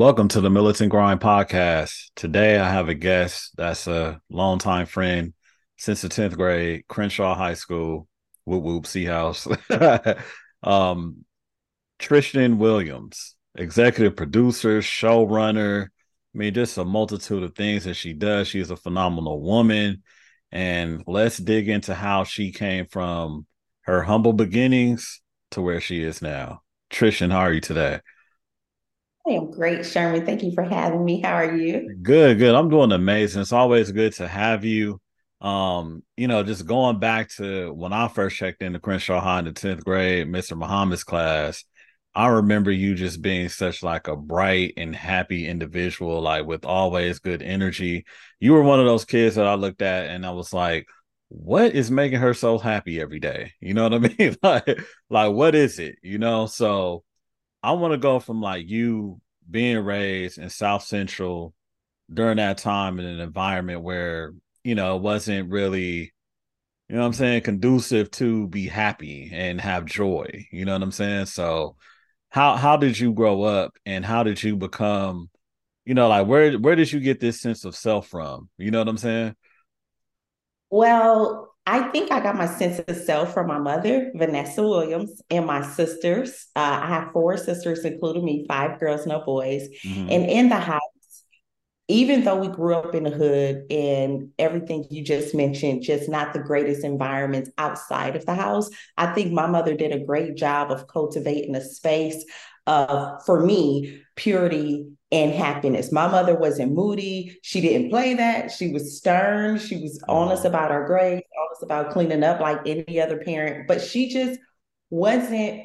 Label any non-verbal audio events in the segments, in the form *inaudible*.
Welcome to the Militant Grind Podcast. Today I have a guest that's a longtime friend since the 10th grade, Crenshaw High School, whoop whoop, Seahouse. *laughs* um, Trishtan Williams, executive producer, showrunner. I mean, just a multitude of things that she does. She is a phenomenal woman. And let's dig into how she came from her humble beginnings to where she is now. Trishtan, how are you today? I am great, Sherman. Thank you for having me. How are you? Good, good. I'm doing amazing. It's always good to have you. Um, you know, just going back to when I first checked into Crenshaw High in the 10th grade, Mr. Muhammad's class, I remember you just being such like a bright and happy individual, like with always good energy. You were one of those kids that I looked at and I was like, what is making her so happy every day? You know what I *laughs* mean? like, like what is it? You know, so I want to go from like you being raised in South Central during that time in an environment where, you know, it wasn't really, you know what I'm saying, conducive to be happy and have joy. You know what I'm saying? So how how did you grow up and how did you become, you know, like where where did you get this sense of self from? You know what I'm saying? Well, I think I got my sense of self from my mother, Vanessa Williams, and my sisters. Uh, I have four sisters, including me, five girls, no boys. Mm-hmm. And in the house, even though we grew up in the hood and everything you just mentioned, just not the greatest environments outside of the house, I think my mother did a great job of cultivating a space of, for me, purity and happiness. My mother wasn't moody. She didn't play that. She was stern. She was honest mm-hmm. about our grades, honest about cleaning up like any other parent, but she just wasn't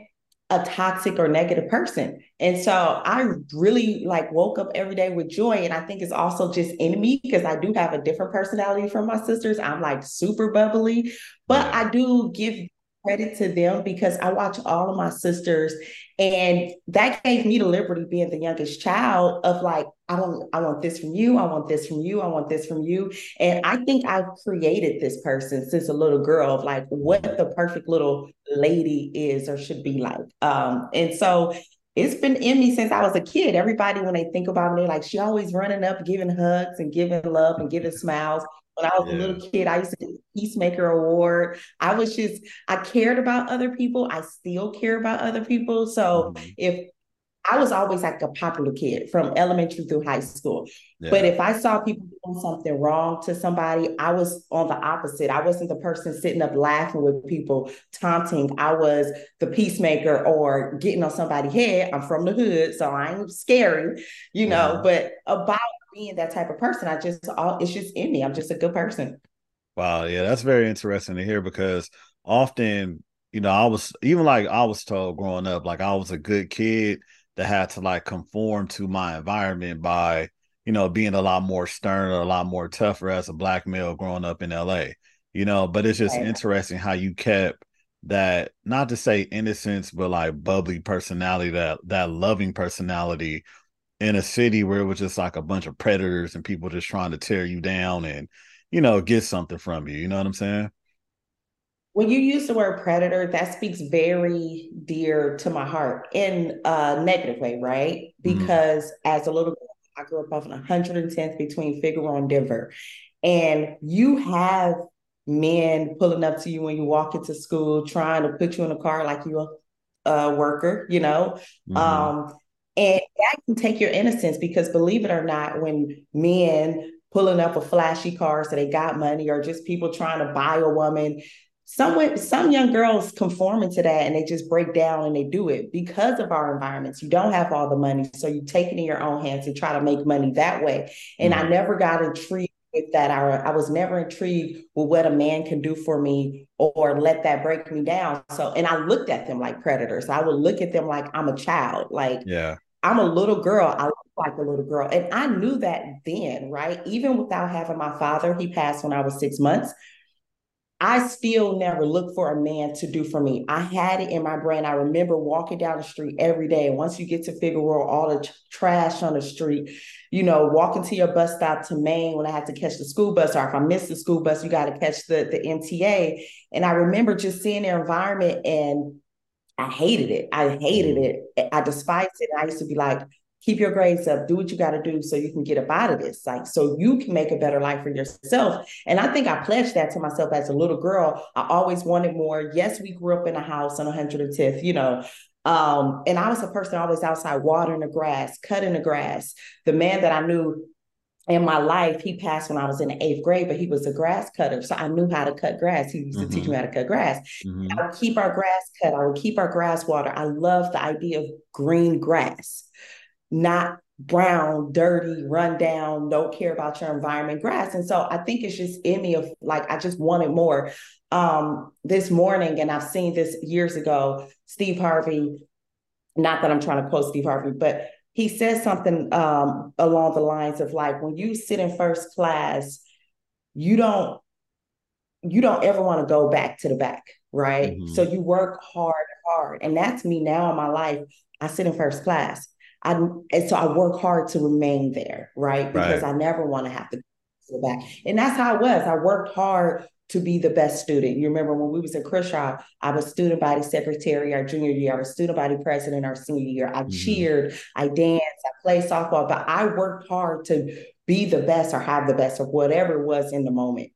a toxic or negative person. And so I really like woke up every day with joy. And I think it's also just in me because I do have a different personality from my sisters. I'm like super bubbly, but mm-hmm. I do give credit to them because I watch all of my sisters and that gave me the liberty being the youngest child of like I want I want this from you, I want this from you, I want this from you. And I think I've created this person since a little girl of like what the perfect little lady is or should be like. Um and so it's been in me since I was a kid. Everybody, when they think about me, like she always running up, giving hugs and giving love and giving smiles. When I was yeah. a little kid, I used to get the Peacemaker Award. I was just, I cared about other people. I still care about other people. So mm-hmm. if I was always like a popular kid from elementary through high school. Yeah. But if I saw people doing something wrong to somebody, I was on the opposite. I wasn't the person sitting up laughing with people, taunting. I was the peacemaker or getting on somebody's head. I'm from the hood, so I'm scary, you know. But about being that type of person. I just all it's just in me. I'm just a good person. Wow, yeah, that's very interesting to hear because often, you know, I was even like I was told growing up, like I was a good kid that had to like conform to my environment by, you know, being a lot more stern or a lot more tougher as a black male growing up in LA. You know, but it's just right. interesting how you kept that not to say innocence, but like bubbly personality, that that loving personality in a city where it was just like a bunch of predators and people just trying to tear you down and you know get something from you you know what i'm saying when you use the word predator that speaks very dear to my heart in a negative way right mm-hmm. because mm-hmm. as a little girl i grew up off 110th between figueroa and denver and you have men pulling up to you when you walk into school trying to put you in a car like you're a worker you know mm-hmm. um and that can take your innocence because believe it or not, when men pulling up a flashy car so they got money or just people trying to buy a woman, some some young girls conforming to that and they just break down and they do it because of our environments. You don't have all the money, so you take it in your own hands and try to make money that way. And mm-hmm. I never got intrigued with that. I, I was never intrigued with what a man can do for me or let that break me down. So, and I looked at them like predators. I would look at them like I'm a child. Like, yeah, I'm a little girl. I look like a little girl. And I knew that then, right? Even without having my father, he passed when I was six months. I still never looked for a man to do for me. I had it in my brain. I remember walking down the street every day. Once you get to Figueroa, all the t- trash on the street, you know, walking to your bus stop to Maine when I had to catch the school bus, or if I missed the school bus, you got to catch the, the MTA. And I remember just seeing their environment and I hated it. I hated mm. it. I despised it. I used to be like, keep your grades up, do what you got to do so you can get up out of this, like so you can make a better life for yourself. And I think I pledged that to myself as a little girl. I always wanted more. Yes, we grew up in a house on 110th, you know, um, and I was a person always outside watering the grass, cutting the grass. The man that I knew in my life, he passed when I was in the eighth grade, but he was a grass cutter. So I knew how to cut grass. He used mm-hmm. to teach me mm-hmm. how to cut grass. Mm-hmm. I would keep our grass cut. I would keep our grass water. I love the idea of green grass, not brown, dirty, run down, don't care about your environment grass. And so I think it's just in me of like, I just wanted more. Um, this morning, and I've seen this years ago, Steve Harvey, not that I'm trying to quote Steve Harvey, but he says something um, along the lines of like when you sit in first class you don't you don't ever want to go back to the back right? Mm-hmm. so you work hard hard. And that's me now in my life. I sit in first class. I and so i work hard to remain there right? Because right. i never want to have to go back. And that's how it was. I worked hard to be the best student. You remember when we was in Crenshaw, I was student body secretary our junior year. I was student body president our senior year. I mm-hmm. cheered, I danced, I played softball, but I worked hard to be the best or have the best or whatever it was in the moment.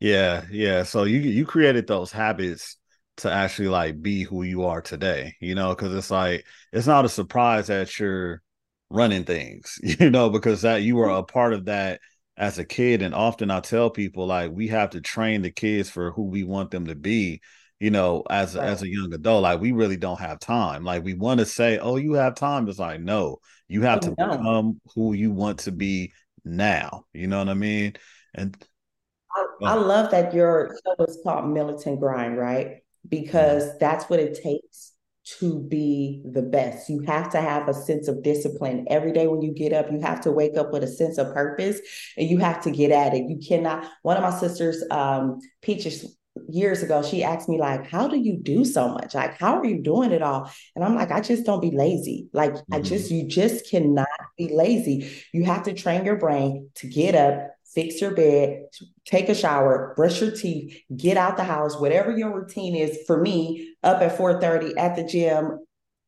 Yeah, yeah. So you you created those habits to actually like be who you are today, you know, because it's like it's not a surprise that you're running things, *laughs* you know, because that you were a part of that as a kid and often i tell people like we have to train the kids for who we want them to be you know as right. as a young adult like we really don't have time. Like we want to say oh you have time it's like no you have to become who you want to be now you know what i mean? And I, I love that your show is called militant grind right? Because mm-hmm. that's what it takes to be the best. You have to have a sense of discipline. Every day when you get up, you have to wake up with a sense of purpose and you have to get at it. You cannot, one of my sisters, um, Peaches, years ago, she asked me, like, how do you do so much? Like, how are you doing it all? And I'm like, I just don't be lazy. Like, mm-hmm. I just, you just cannot be lazy. You have to train your brain to get up, fix your bed, take a shower, brush your teeth, get out the house, whatever your routine is. For me, up at 4:30 at the gym,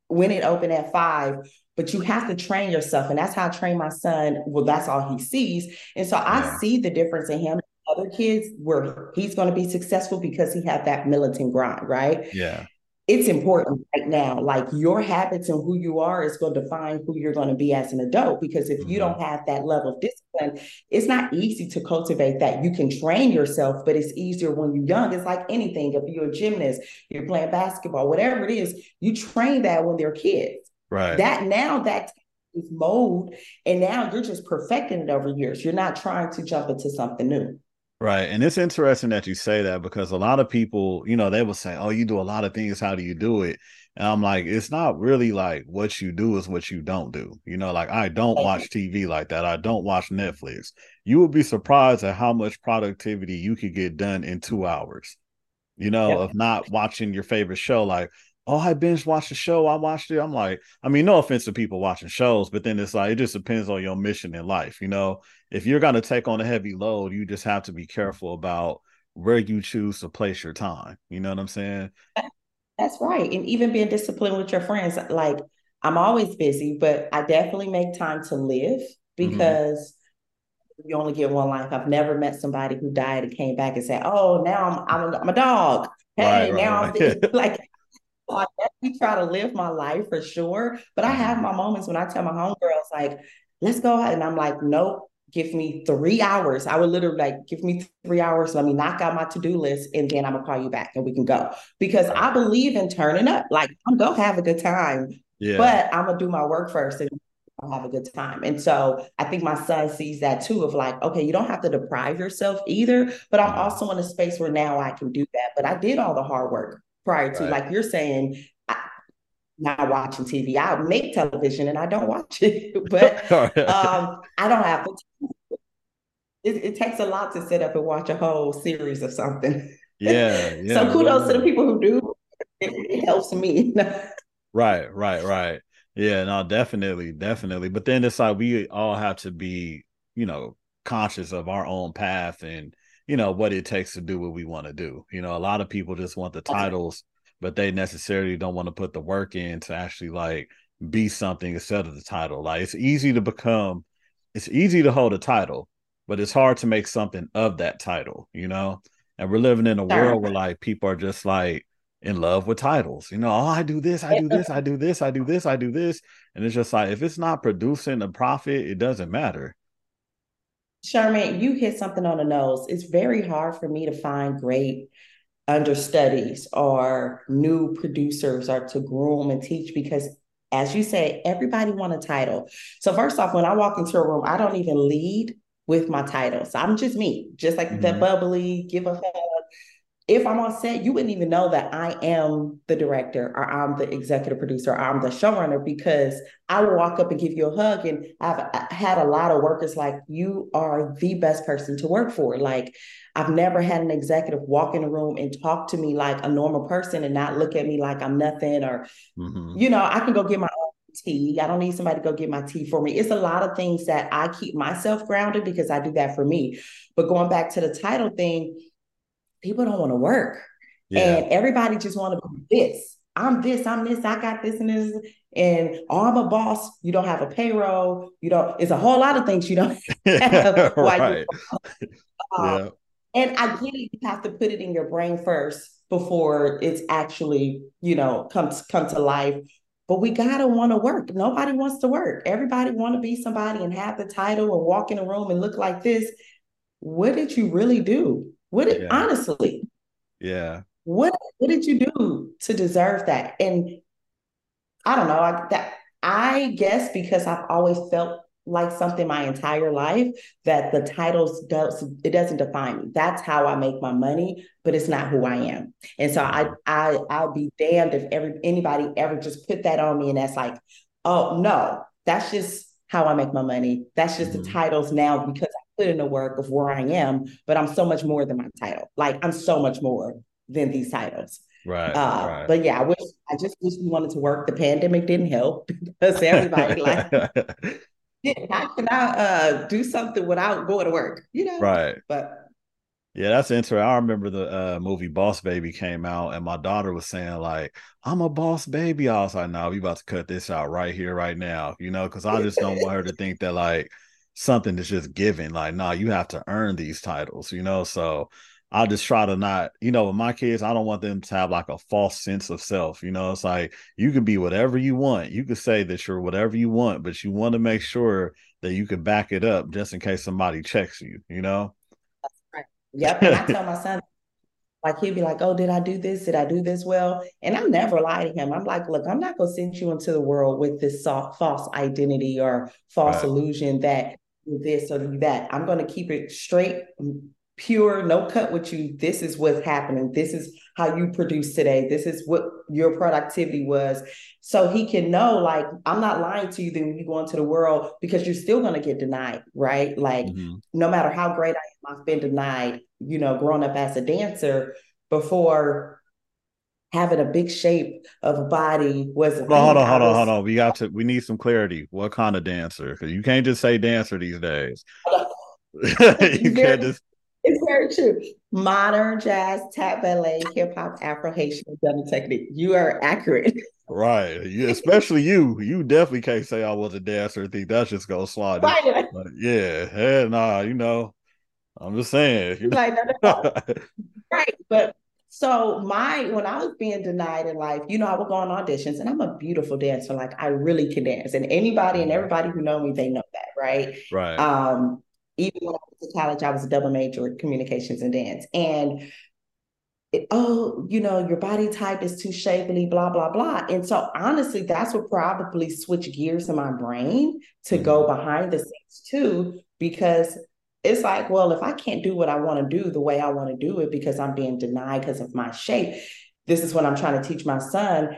when it opened at five. But you have to train yourself. And that's how I train my son. Well, that's all he sees. And so yeah. I see the difference in him other kids where he's going to be successful because he had that militant grind, right? Yeah it's important right now. Like your habits and who you are is going to define who you're going to be as an adult. Because if mm-hmm. you don't have that level of discipline, it's not easy to cultivate that. You can train yourself, but it's easier when you're young. It's like anything. If you're a gymnast, you're playing basketball, whatever it is, you train that when they're kids. Right. That now that is mold, and now you're just perfecting it over years. You're not trying to jump into something new. Right. And it's interesting that you say that because a lot of people, you know, they will say, Oh, you do a lot of things. How do you do it? And I'm like, it's not really like what you do is what you don't do. You know, like I don't watch TV like that. I don't watch Netflix. You would be surprised at how much productivity you could get done in two hours, you know, of not watching your favorite show. Like, oh, I binge watched the show. I watched it. I'm like, I mean, no offense to people watching shows, but then it's like, it just depends on your mission in life. You know, if you're going to take on a heavy load, you just have to be careful about where you choose to place your time. You know what I'm saying? That's right. And even being disciplined with your friends, like I'm always busy, but I definitely make time to live mm-hmm. because. Mm-hmm. You only get one life. I've never met somebody who died and came back and said, "Oh, now I'm I'm a, I'm a dog." Hey, right, right, now right. I'm like I definitely try to live my life for sure. But I have my moments when I tell my homegirls, like, let's go. And I'm like, nope, give me three hours. I would literally like, give me three hours. Let me knock out my to-do list and then I'm gonna call you back and we can go. Because I believe in turning up. Like I'm gonna have a good time. Yeah. But I'm gonna do my work first and I'll have a good time. And so I think my son sees that too of like, okay, you don't have to deprive yourself either, but I'm mm-hmm. also in a space where now I can do that. But I did all the hard work prior to, right. like you're saying, not watching TV. I make television and I don't watch it, *laughs* but *laughs* um, I don't have. It, it, takes a lot to sit up and watch a whole series of something. Yeah. *laughs* yeah so kudos to the people who do. It, it helps me. right, right, right. Yeah, no, definitely, definitely. But then it's like we all have to be, you know, conscious of our own path and you know what it takes to do what we want to do you know a lot of people just want the titles but they necessarily don't want to put the work in to actually like be something instead of the title. Like it's easy to become, it's easy to hold a title, but it's hard to make something of that title, you know? And we're living in a sure. world where like people are just like in love with titles. You know, oh, I do this, I do this, I do this, I do this, I do this. And it's just like if it's not producing a profit, it doesn't matter. Sherman, you hit something on the nose. It's very hard for me to find great understudies or new producers or to groom and teach because as you say, everybody want a title. So first off, when I walk into a room, I don't even lead with my titles. I'm just me, just like mm-hmm. the bubbly, give a hug. If I'm on set, you wouldn't even know that I am the director or I'm the executive producer or I'm the showrunner because I will walk up and give you a hug. And I've had a lot of workers like, you are the best person to work for. Like, I've never had an executive walk in a room and talk to me like a normal person and not look at me like I'm nothing or, mm-hmm. you know, I can go get my own tea. I don't need somebody to go get my tea for me. It's a lot of things that I keep myself grounded because I do that for me. But going back to the title thing, people don't want to work. Yeah. And everybody just want to be this. I'm this, I'm this, I got this and this. And oh, I'm a boss. You don't have a payroll. You don't, it's a whole lot of things you don't *laughs* have. *laughs* right. Um, yeah. And I get it, you have to put it in your brain first before it's actually, you know, comes come to life. But we gotta want to work. Nobody wants to work. Everybody want to be somebody and have the title or walk in a room and look like this. What did you really do? What did, yeah. honestly? Yeah. What what did you do to deserve that? And I don't know. I, that I guess because I've always felt like something my entire life that the titles does it doesn't define me. That's how I make my money, but it's not who I am. And so I I I'll be damned if every anybody ever just put that on me and that's like, oh no, that's just how I make my money. That's just mm-hmm. the titles now because I put in the work of where I am, but I'm so much more than my title. Like I'm so much more than these titles. Right, uh, right. But yeah, I wish I just wish we wanted to work. The pandemic didn't help *laughs* because everybody *laughs* like how can I uh, do something without going to work? You know, right? But yeah, that's interesting. I remember the uh, movie Boss Baby came out, and my daughter was saying like, "I'm a boss baby." I was like, "No, we about to cut this out right here, right now," you know, because I just don't want her to think that like something that's just given. Like, no, nah, you have to earn these titles, you know. So I just try to not, you know, with my kids, I don't want them to have like a false sense of self. You know, it's like you can be whatever you want. You can say that you're whatever you want, but you want to make sure that you can back it up just in case somebody checks you, you know? That's right. Yep. And I tell my son, like he'll be like, Oh, did I do this? Did I do this well? And I never lie to him. I'm like, look, I'm not gonna send you into the world with this soft, false identity or false right. illusion that this or that. I'm gonna keep it straight pure, no cut with you. This is what's happening. This is how you produce today. This is what your productivity was. So he can know, like, I'm not lying to you then when you go into the world because you're still going to get denied, right? Like, mm-hmm. no matter how great I am, I've been denied, you know, growing up as a dancer before having a big shape of body was hold on, hold on, hold on, hold on. We got to we need some clarity. What kind of dancer? Because you can't just say dancer these days. *laughs* you can't just it's very true. Modern jazz, tap ballet, hip hop, Afro Haitian double technique. You are accurate. *laughs* Right. You, especially you. You definitely can't say I was a dancer and think that's just gonna slide. Right. But yeah. Hey, nah, you know. I'm just saying. Like, no, no, no. *laughs* right. But so my when I was being denied in life, you know, I would go on auditions and I'm a beautiful dancer. Like I really can dance. And anybody and mm-hmm. everybody who know me, they know that, right? Right. Um, even when I was in college, I was a double major in communications and dance. And it, oh, you know, your body type is too shapely, blah, blah, blah. And so honestly, that's what probably switched gears in my brain to mm-hmm. go behind the scenes too, because it's like, well, if I can't do what I want to do the way I want to do it because I'm being denied because of my shape, this is what I'm trying to teach my son.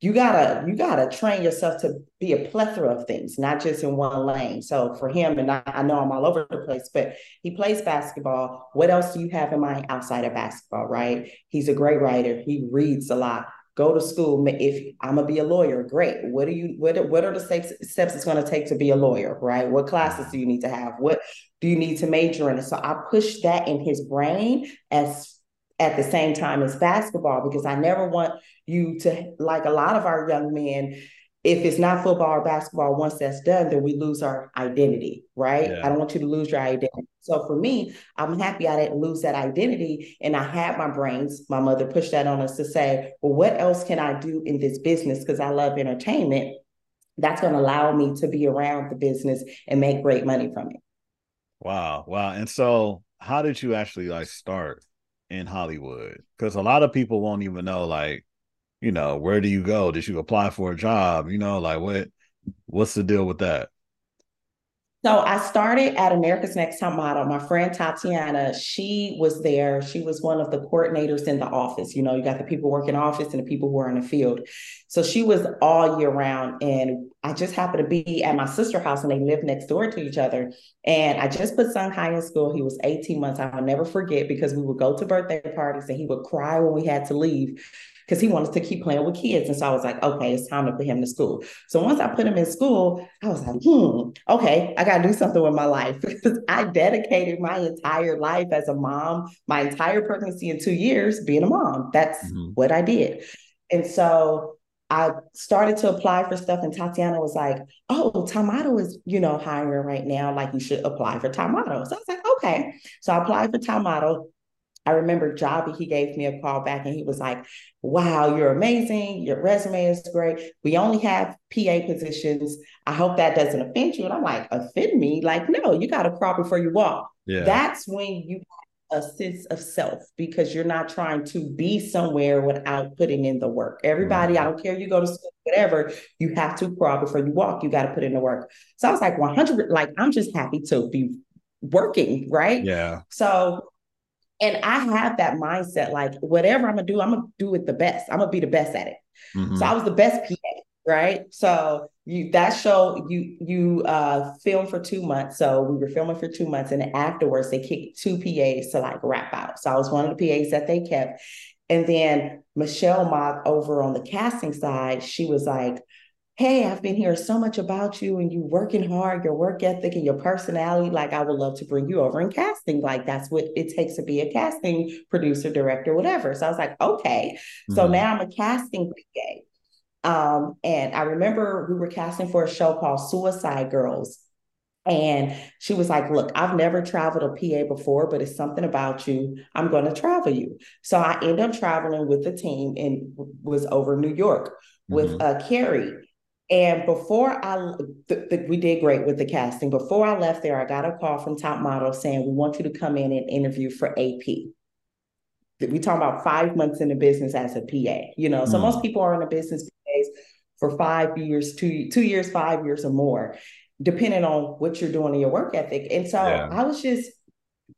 You gotta you gotta train yourself to be a plethora of things not just in one lane. So for him and I, I, know i'm all over the place but he plays basketball. What else do you have in mind outside of basketball right? He's a great writer. He reads a lot. Go to school. If i'm gonna be a lawyer. Great. What are you what what are the steps, steps it's going to take to be a lawyer right? What classes do you need to have? What do you need to major in it? so i push that in his brain as at the same time as basketball because I never want you to like a lot of our young men if it's not football or basketball, once that's done, then we lose our identity, right? Yeah. I don't want you to lose your identity. So for me, I'm happy I didn't lose that identity. And I had my brains, my mother pushed that on us to say, well, what else can I do in this business? Because I love entertainment. That's going to allow me to be around the business and make great money from it. Wow. Wow. And so how did you actually like start in Hollywood? Because a lot of people won't even know like you know, where do you go? Did you apply for a job? You know, like what what's the deal with that? So I started at America's Next Top Model. My friend Tatiana, she was there. She was one of the coordinators in the office. You know, you got the people working office and the people who are in the field. So she was all year round. And I just happened to be at my sister house and they lived next door to each other. And I just put Songhai in school. He was 18 months. I'll never forget because we would go to birthday parties and he would cry when we had to leave because he wanted to keep playing with kids. And so I was like, okay, it's time to put him to school. So once I put him in school, I was like, hmm, okay, I got to do something with my life *laughs* because I dedicated my entire life as a mom, my entire pregnancy in two years being a mom. That's mm-hmm. what I did. And so I started to apply for stuff, and Tatiana was like, "Oh, Tomato is, you know, hiring right now. Like, you should apply for Tomato." So I was like, "Okay." So I applied for Tomato. I remember Javi, he gave me a call back and he was like, Wow, you're amazing. Your resume is great. We only have PA positions. I hope that doesn't offend you. And I'm like, offend me? Like, no, you got to crawl before you walk. Yeah. That's when you have a sense of self because you're not trying to be somewhere without putting in the work. Everybody, mm-hmm. I don't care you go to school, whatever, you have to crawl before you walk. You got to put in the work. So I was like 100, like, I'm just happy to be working, right? Yeah. So and I have that mindset like, whatever I'm gonna do, I'm gonna do it the best. I'm gonna be the best at it. Mm-hmm. So I was the best PA, right? So you that show you you uh filmed for two months. So we were filming for two months, and afterwards they kicked two PAs to like wrap out. So I was one of the PAs that they kept. And then Michelle Mock over on the casting side, she was like, hey, I've been hearing so much about you and you working hard, your work ethic and your personality. Like, I would love to bring you over in casting. Like, that's what it takes to be a casting producer, director, whatever. So I was like, okay. Mm-hmm. So now I'm a casting PA. Um, and I remember we were casting for a show called Suicide Girls. And she was like, Look, I've never traveled a PA before, but it's something about you. I'm going to travel you. So I ended up traveling with the team and was over New York with mm-hmm. uh, Carrie. And before I, th- th- we did great with the casting. Before I left there, I got a call from Top Model saying, We want you to come in and interview for AP. We talk about five months in the business as a PA, you know. So mm. most people are in the business PAs for five years, two, two years, five years or more, depending on what you're doing in your work ethic. And so yeah. I was just,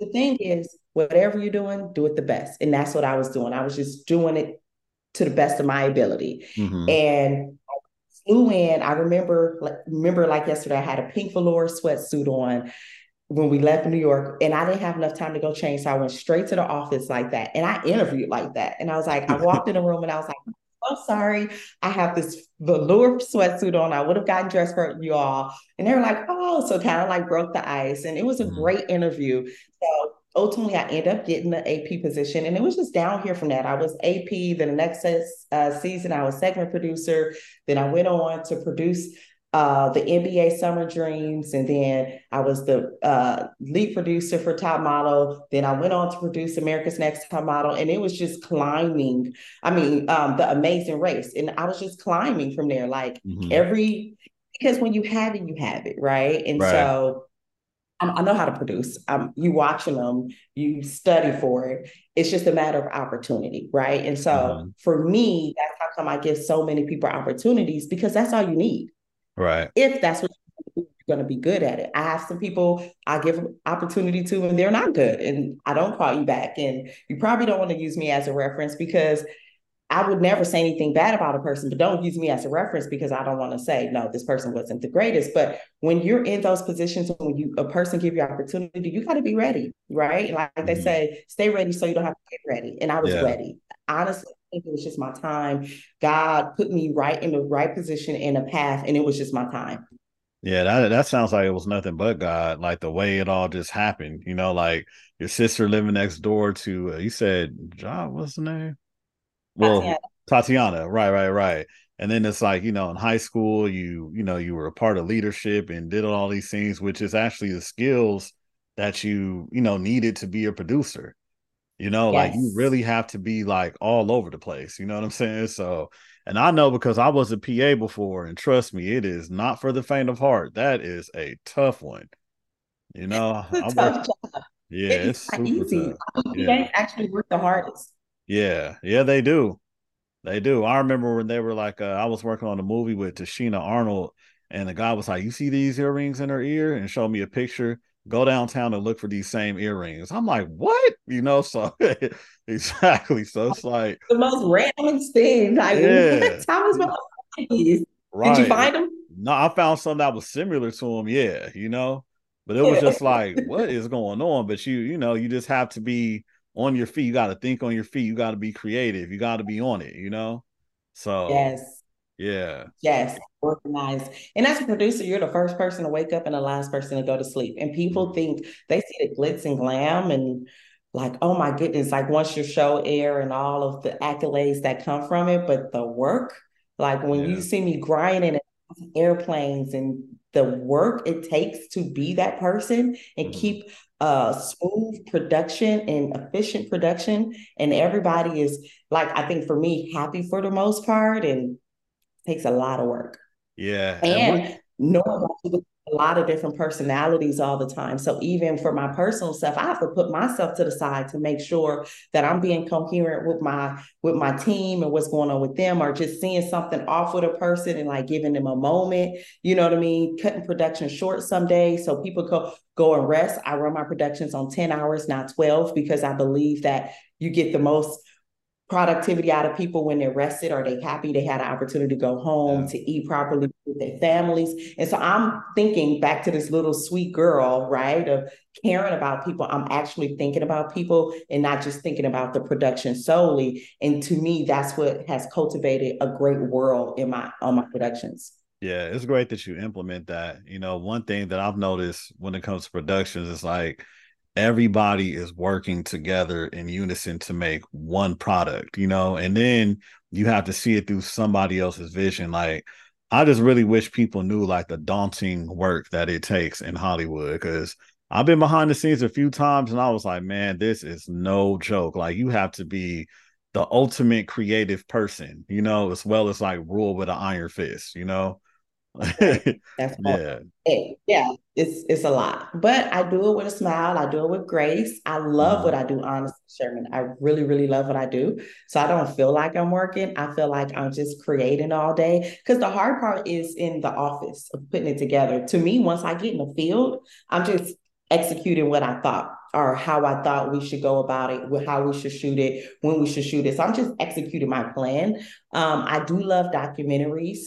the thing is, whatever you're doing, do it the best. And that's what I was doing. I was just doing it to the best of my ability. Mm-hmm. And flew in. I remember, like, remember like yesterday, I had a pink velour sweatsuit on when we left New York, and I didn't have enough time to go change, so I went straight to the office like that, and I interviewed like that. And I was like, I walked in the room, and I was like, "I'm sorry, I have this velour sweatsuit on. I would have gotten dressed for you all." And they were like, "Oh," so kind of like broke the ice, and it was a mm-hmm. great interview. So ultimately I ended up getting the AP position and it was just down here from that. I was AP, then the next uh, season I was segment producer. Then I went on to produce uh, the NBA Summer Dreams, and then I was the uh, lead producer for Top Model. Then I went on to produce America's Next Top Model, and it was just climbing. I mean, um, the Amazing Race, and I was just climbing from there. Like mm-hmm. every because when you have it, you have it, right? And right. so I know how to produce. Um, you watching them, you study for it. It's just a matter of opportunity, right? And so mm-hmm. for me, that's how come I give so many people opportunities because that's all you need, right? If that's what you're going to be good at it. I have some people I give opportunity to, and they're not good, and I don't call you back, and you probably don't want to use me as a reference because I would never say anything bad about a person, but don't use me as a reference because I don't want to say no, this person wasn't the greatest. But when you're in those positions, when you a person give you opportunity, you got to be ready, right? Like mm-hmm. they say, stay ready so you don't have to get ready. And I was yeah. ready. Honestly, it was just my time. God put me right in the right position in a path, and it was just my time. Yeah, that that sounds like it was nothing but God. Like the way it all just happened. You know, like your sister living next door to uh, you said John, what's the name? Well Tatiana. Tatiana, right, right, right. and then it's like you know in high school you you know you were a part of leadership and did all these things which is actually the skills that you you know needed to be a producer you know yes. like you really have to be like all over the place you know what i'm saying so and i know because i was a pa before and trust me it is not for the faint of heart that is a tough one you know *laughs* it's tough job. yeah it's, it's super easy tough. Um, yeah. actually work the hardest yeah yeah they do they do. I remember when they were like, uh, I was working on a movie with Tichina Arnold, and the guy was like, "You see these earrings in her ear?" and showed me a picture. Go downtown and look for these same earrings. I'm like, what? You know, so *laughs* exactly. So it's like the most random thing. Like, yeah. how was Right. Did you find them? No, I found something that was similar to them. Yeah, you know, but it was just like, what is going on? But you, you know, you just have to be on your feet. You got to think on your feet. You got to be creative. You got to be on it, you know? So, yes. Yeah. Yes. Organized. And as a producer, you're the first person to wake up and the last person to go to sleep. And people mm-hmm. think they see the glitz and glam and like, oh my goodness, like once your show air and all of the accolades that come from it, but the work, like when yeah. you see me grinding in airplanes and the work it takes to be that person and mm-hmm. keep uh smooth production and efficient production. And everybody is like i think for me happy for the most part and takes a lot of work. Yeah. And, and knowing a lot of different personalities all the time. So even for my personal stuff, I have to put myself to the side to make sure that I'm being coherent with my with my team and what's going on with them, or just seeing something off with a person and like giving them a moment. You know what I mean? Cutting production short some days so people go go and rest. I run my productions on 10 hours, not 12, because I believe that you get the most productivity out of people when they're rested or they happy they had an opportunity to go home yeah. to eat properly with their families. And so i'm thinking back to this little sweet girl right of caring about people. I'm actually thinking about people and not just thinking about the production solely. And to me that's what has cultivated a great world in my on my productions. Yeah it's great that you implement that. You know one thing that i've noticed when it comes to productions is like everybody is working together in unison to make one product, you know, and then you have to see it through somebody else's vision. Like, I just really wish people knew like the daunting work that it takes in Hollywood because I've been behind the scenes a few times and I was like, man, this is no joke. Like, you have to be the ultimate creative person, you know, as well as like rule with an iron fist, you know. *laughs* That's yeah. yeah, it's it's a lot. But I do it with a smile. I do it with grace. I love what I do, honestly, Sherman. I really, really love what I do. So I don't feel like I'm working. I feel like I'm just creating all day. Because the hard part is in the office of putting it together. To me, once I get in the field, I'm just executing what I thought or how I thought we should go about it, how we should shoot it, when we should shoot it. So I'm just executing my plan. Um, I do love documentaries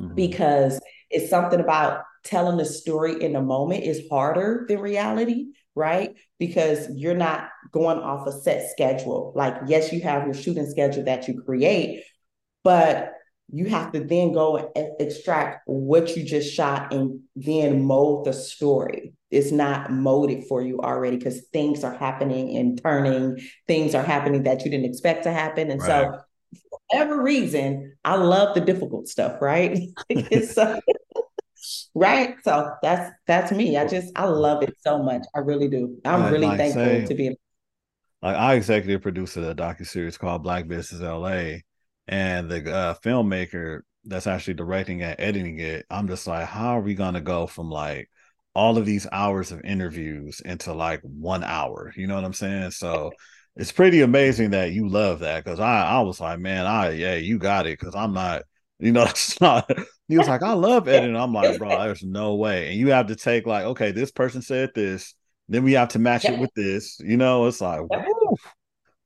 mm-hmm. because it's something about telling the story in the moment is harder than reality, right? Because you're not going off a set schedule. Like, yes, you have your shooting schedule that you create, but you have to then go and extract what you just shot and then mold the story. It's not molded for you already because things are happening and turning, things are happening that you didn't expect to happen. And right. so whatever reason, I love the difficult stuff, right? *laughs* so, *laughs* right. So that's that's me. I just I love it so much. I really do. I'm like, really like thankful say, to be like I executive producer a docu series called Black Business LA, and the uh, filmmaker that's actually directing and editing it. I'm just like, how are we gonna go from like all of these hours of interviews into like one hour? You know what I'm saying? So it's pretty amazing that you love that because I, I was like, man, I yeah, you got it because I'm not, you know, *laughs* it's not. He was like, I love *laughs* editing. I'm like, bro, there's no way. And you have to take like, okay, this person said this, then we have to match it with this. You know, it's like,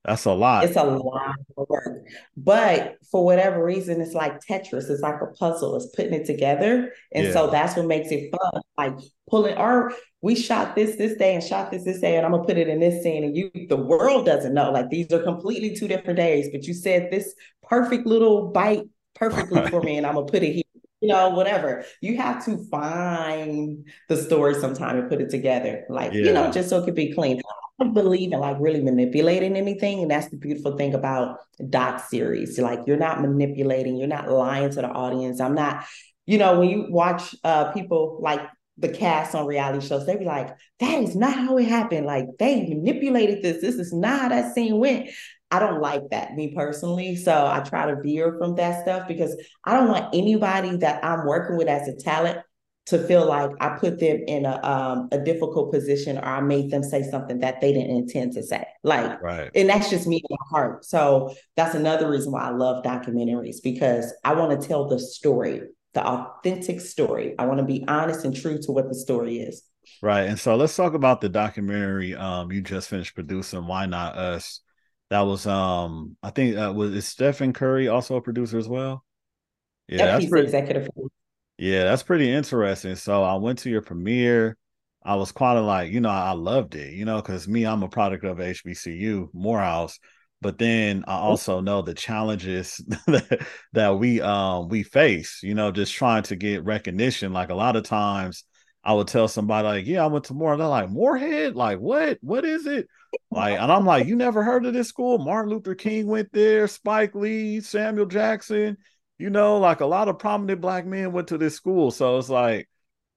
that's a lot. It's a lot of work. But for whatever reason, it's like Tetris. It's like a puzzle. It's putting it together. And yeah. so that's what makes it fun. Like pulling our we shot this this day and shot this this day, and I'm gonna put it in this scene. And you the world doesn't know. Like these are completely two different days, but you said this perfect little bite perfectly for me, and I'm gonna put it here you know, whatever. You have to find the story sometime and put it together, like, yeah. you know, just so it could be clean. Don't believe in like really manipulating anything. And that's the beautiful thing about doc series. Like you're not manipulating, you're not lying to the audience. I'm not, you know, when you watch uh people like the cast on reality shows, they be like, that is not how it happened. Like they manipulated this. This is not how that scene went. I don't like that, me personally. So I try to veer from that stuff because I don't want anybody that I'm working with as a talent to feel like I put them in a um, a difficult position or I made them say something that they didn't intend to say. Like, right. and that's just me in my heart. So that's another reason why I love documentaries because I want to tell the story, the authentic story. I want to be honest and true to what the story is. Right. And so let's talk about the documentary um you just finished producing, Why Not Us? That was um I think uh, was is Stephen Curry also a producer as well? Yeah, yep, that's pretty, executive. Yeah, that's pretty interesting. So I went to your premiere. I was quite like, you know, I loved it, you know, because me, I'm a product of HBCU, Morehouse. But then I also know the challenges *laughs* that, we um we face, you know, just trying to get recognition. Like a lot of times I would tell somebody like, yeah, I went to Moore. They're like, Morehead? Like, what? What is it? Like, and I'm like, you never heard of this school? Martin Luther King went there, Spike Lee, Samuel Jackson you know, like a lot of prominent black men went to this school. So it's like,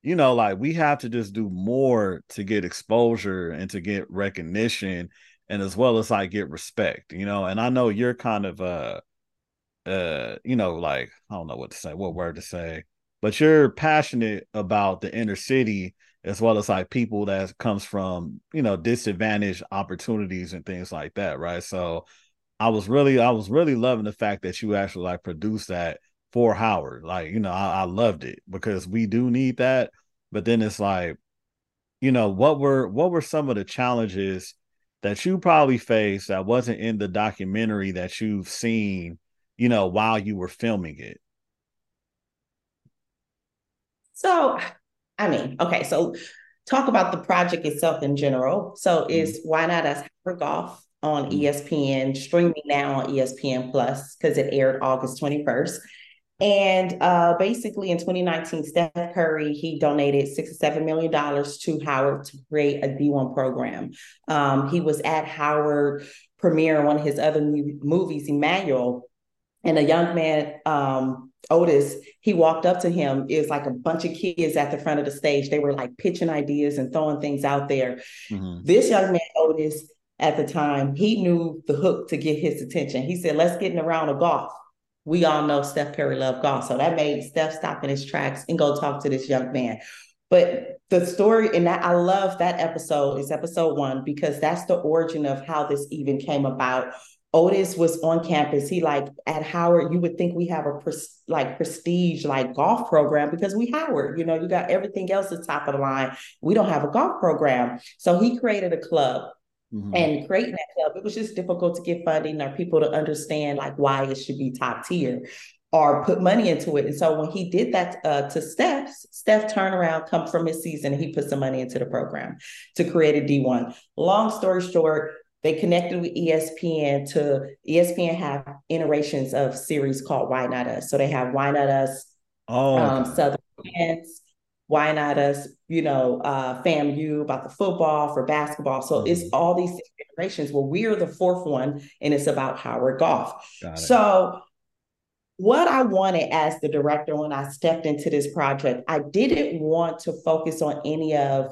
you know, like we have to just do more to get exposure and to get recognition and as well as like get respect, you know. And I know you're kind of uh uh, you know, like I don't know what to say, what word to say, but you're passionate about the inner city as well as like people that comes from, you know, disadvantaged opportunities and things like that, right? So I was really, I was really loving the fact that you actually like produced that for Howard. Like, you know, I, I loved it because we do need that. But then it's like, you know, what were what were some of the challenges that you probably faced that wasn't in the documentary that you've seen, you know, while you were filming it? So, I mean, okay, so talk about the project itself in general. So, is mm-hmm. why not us Howard Golf on mm-hmm. ESPN, streaming now on ESPN Plus because it aired August 21st. And uh, basically in 2019, Steph Curry, he donated six or seven million dollars to Howard to create a D1 program. Um, he was at Howard premiere one of his other movies, Emanuel, and a young man, um, Otis, he walked up to him. It was like a bunch of kids at the front of the stage. They were like pitching ideas and throwing things out there. Mm-hmm. This young man, Otis, at the time, he knew the hook to get his attention. He said, let's get in a round of golf. We all know Steph Curry loved golf. So that made Steph stop in his tracks and go talk to this young man. But the story, and that I love that episode is episode one because that's the origin of how this even came about. Otis was on campus. He like at Howard, you would think we have a pres- like prestige like golf program because we Howard, you know, you got everything else at top of the line. We don't have a golf program. So he created a club Mm-hmm. And creating that club, it was just difficult to get funding or people to understand like why it should be top tier or put money into it. And so when he did that uh, to Steph, Steph turned around, come from his season, and he put some money into the program to create a D1. Long story short, they connected with ESPN to ESPN have iterations of series called Why Not Us. So they have Why Not Us, oh, um, Southern Fans, why not us, you know, uh, FAMU about the football for basketball. So mm-hmm. it's all these generations. Well, we're the fourth one, and it's about Howard Golf. So what I wanted as the director when I stepped into this project, I didn't want to focus on any of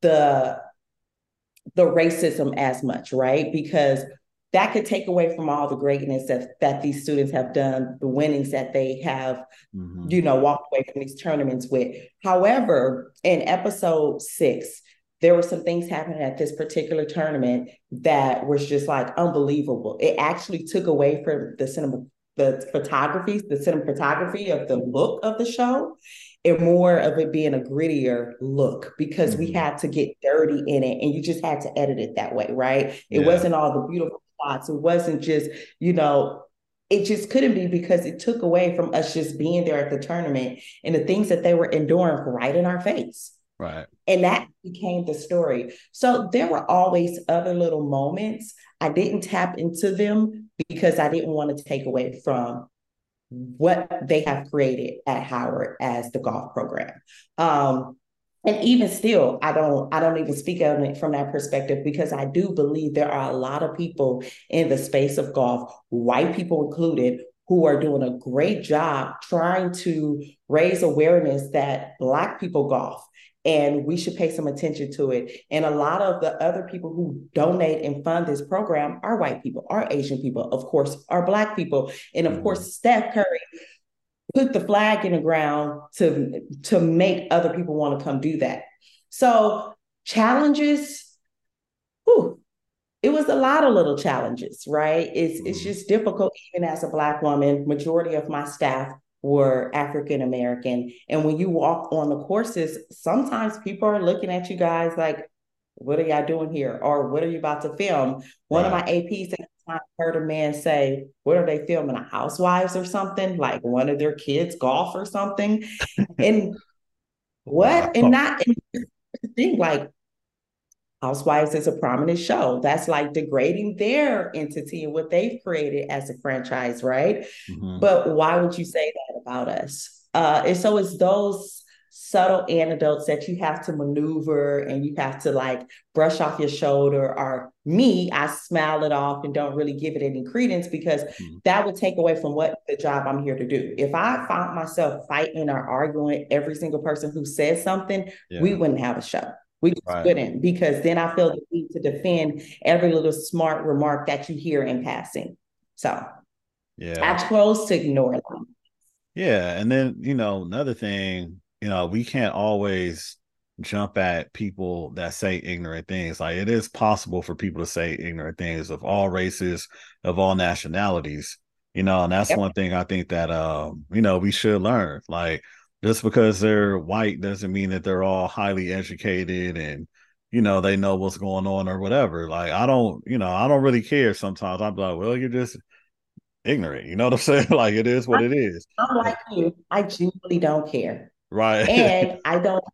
the the racism as much, right? Because that could take away from all the greatness that, that these students have done, the winnings that they have, mm-hmm. you know, walked away from these tournaments with. However, in episode six, there were some things happening at this particular tournament that was just like unbelievable. It actually took away from the cinema, the photography, the cinematography of the look of the show, and more of it being a grittier look because mm-hmm. we had to get dirty in it and you just had to edit it that way, right? It yeah. wasn't all the beautiful spots. It wasn't just, you know, it just couldn't be because it took away from us just being there at the tournament and the things that they were enduring right in our face. Right. And that became the story. So there were always other little moments. I didn't tap into them because I didn't want to take away from what they have created at Howard as the golf program. Um, and even still i don't i don't even speak of it from that perspective because i do believe there are a lot of people in the space of golf white people included who are doing a great job trying to raise awareness that black people golf and we should pay some attention to it and a lot of the other people who donate and fund this program are white people are asian people of course are black people and of mm-hmm. course steph curry put the flag in the ground to to make other people want to come do that. So challenges, whew, it was a lot of little challenges, right? It's mm-hmm. it's just difficult even as a black woman. Majority of my staff were African American, and when you walk on the courses, sometimes people are looking at you guys like, "What are y'all doing here?" or "What are you about to film?" One right. of my APs I heard a man say, what are they filming? A housewives or something? Like one of their kids golf or something. *laughs* and what? And not and thing like Housewives is a prominent show. That's like degrading their entity and what they've created as a franchise, right? Mm-hmm. But why would you say that about us? Uh, and so it's those subtle anecdotes that you have to maneuver and you have to like brush off your shoulder or me i smile it off and don't really give it any credence because mm-hmm. that would take away from what the job i'm here to do if i found myself fighting or arguing every single person who says something yeah. we wouldn't have a show we just right. couldn't because then i feel the need to defend every little smart remark that you hear in passing so yeah i chose to ignore them yeah and then you know another thing you know, we can't always jump at people that say ignorant things. Like it is possible for people to say ignorant things of all races, of all nationalities, you know, and that's yep. one thing I think that um, you know, we should learn. Like just because they're white doesn't mean that they're all highly educated and you know they know what's going on or whatever. Like I don't, you know, I don't really care sometimes. I'm like, well, you're just ignorant. You know what I'm *laughs* saying? like it is what it is. I'm like you. I genuinely don't care. Right. and I don't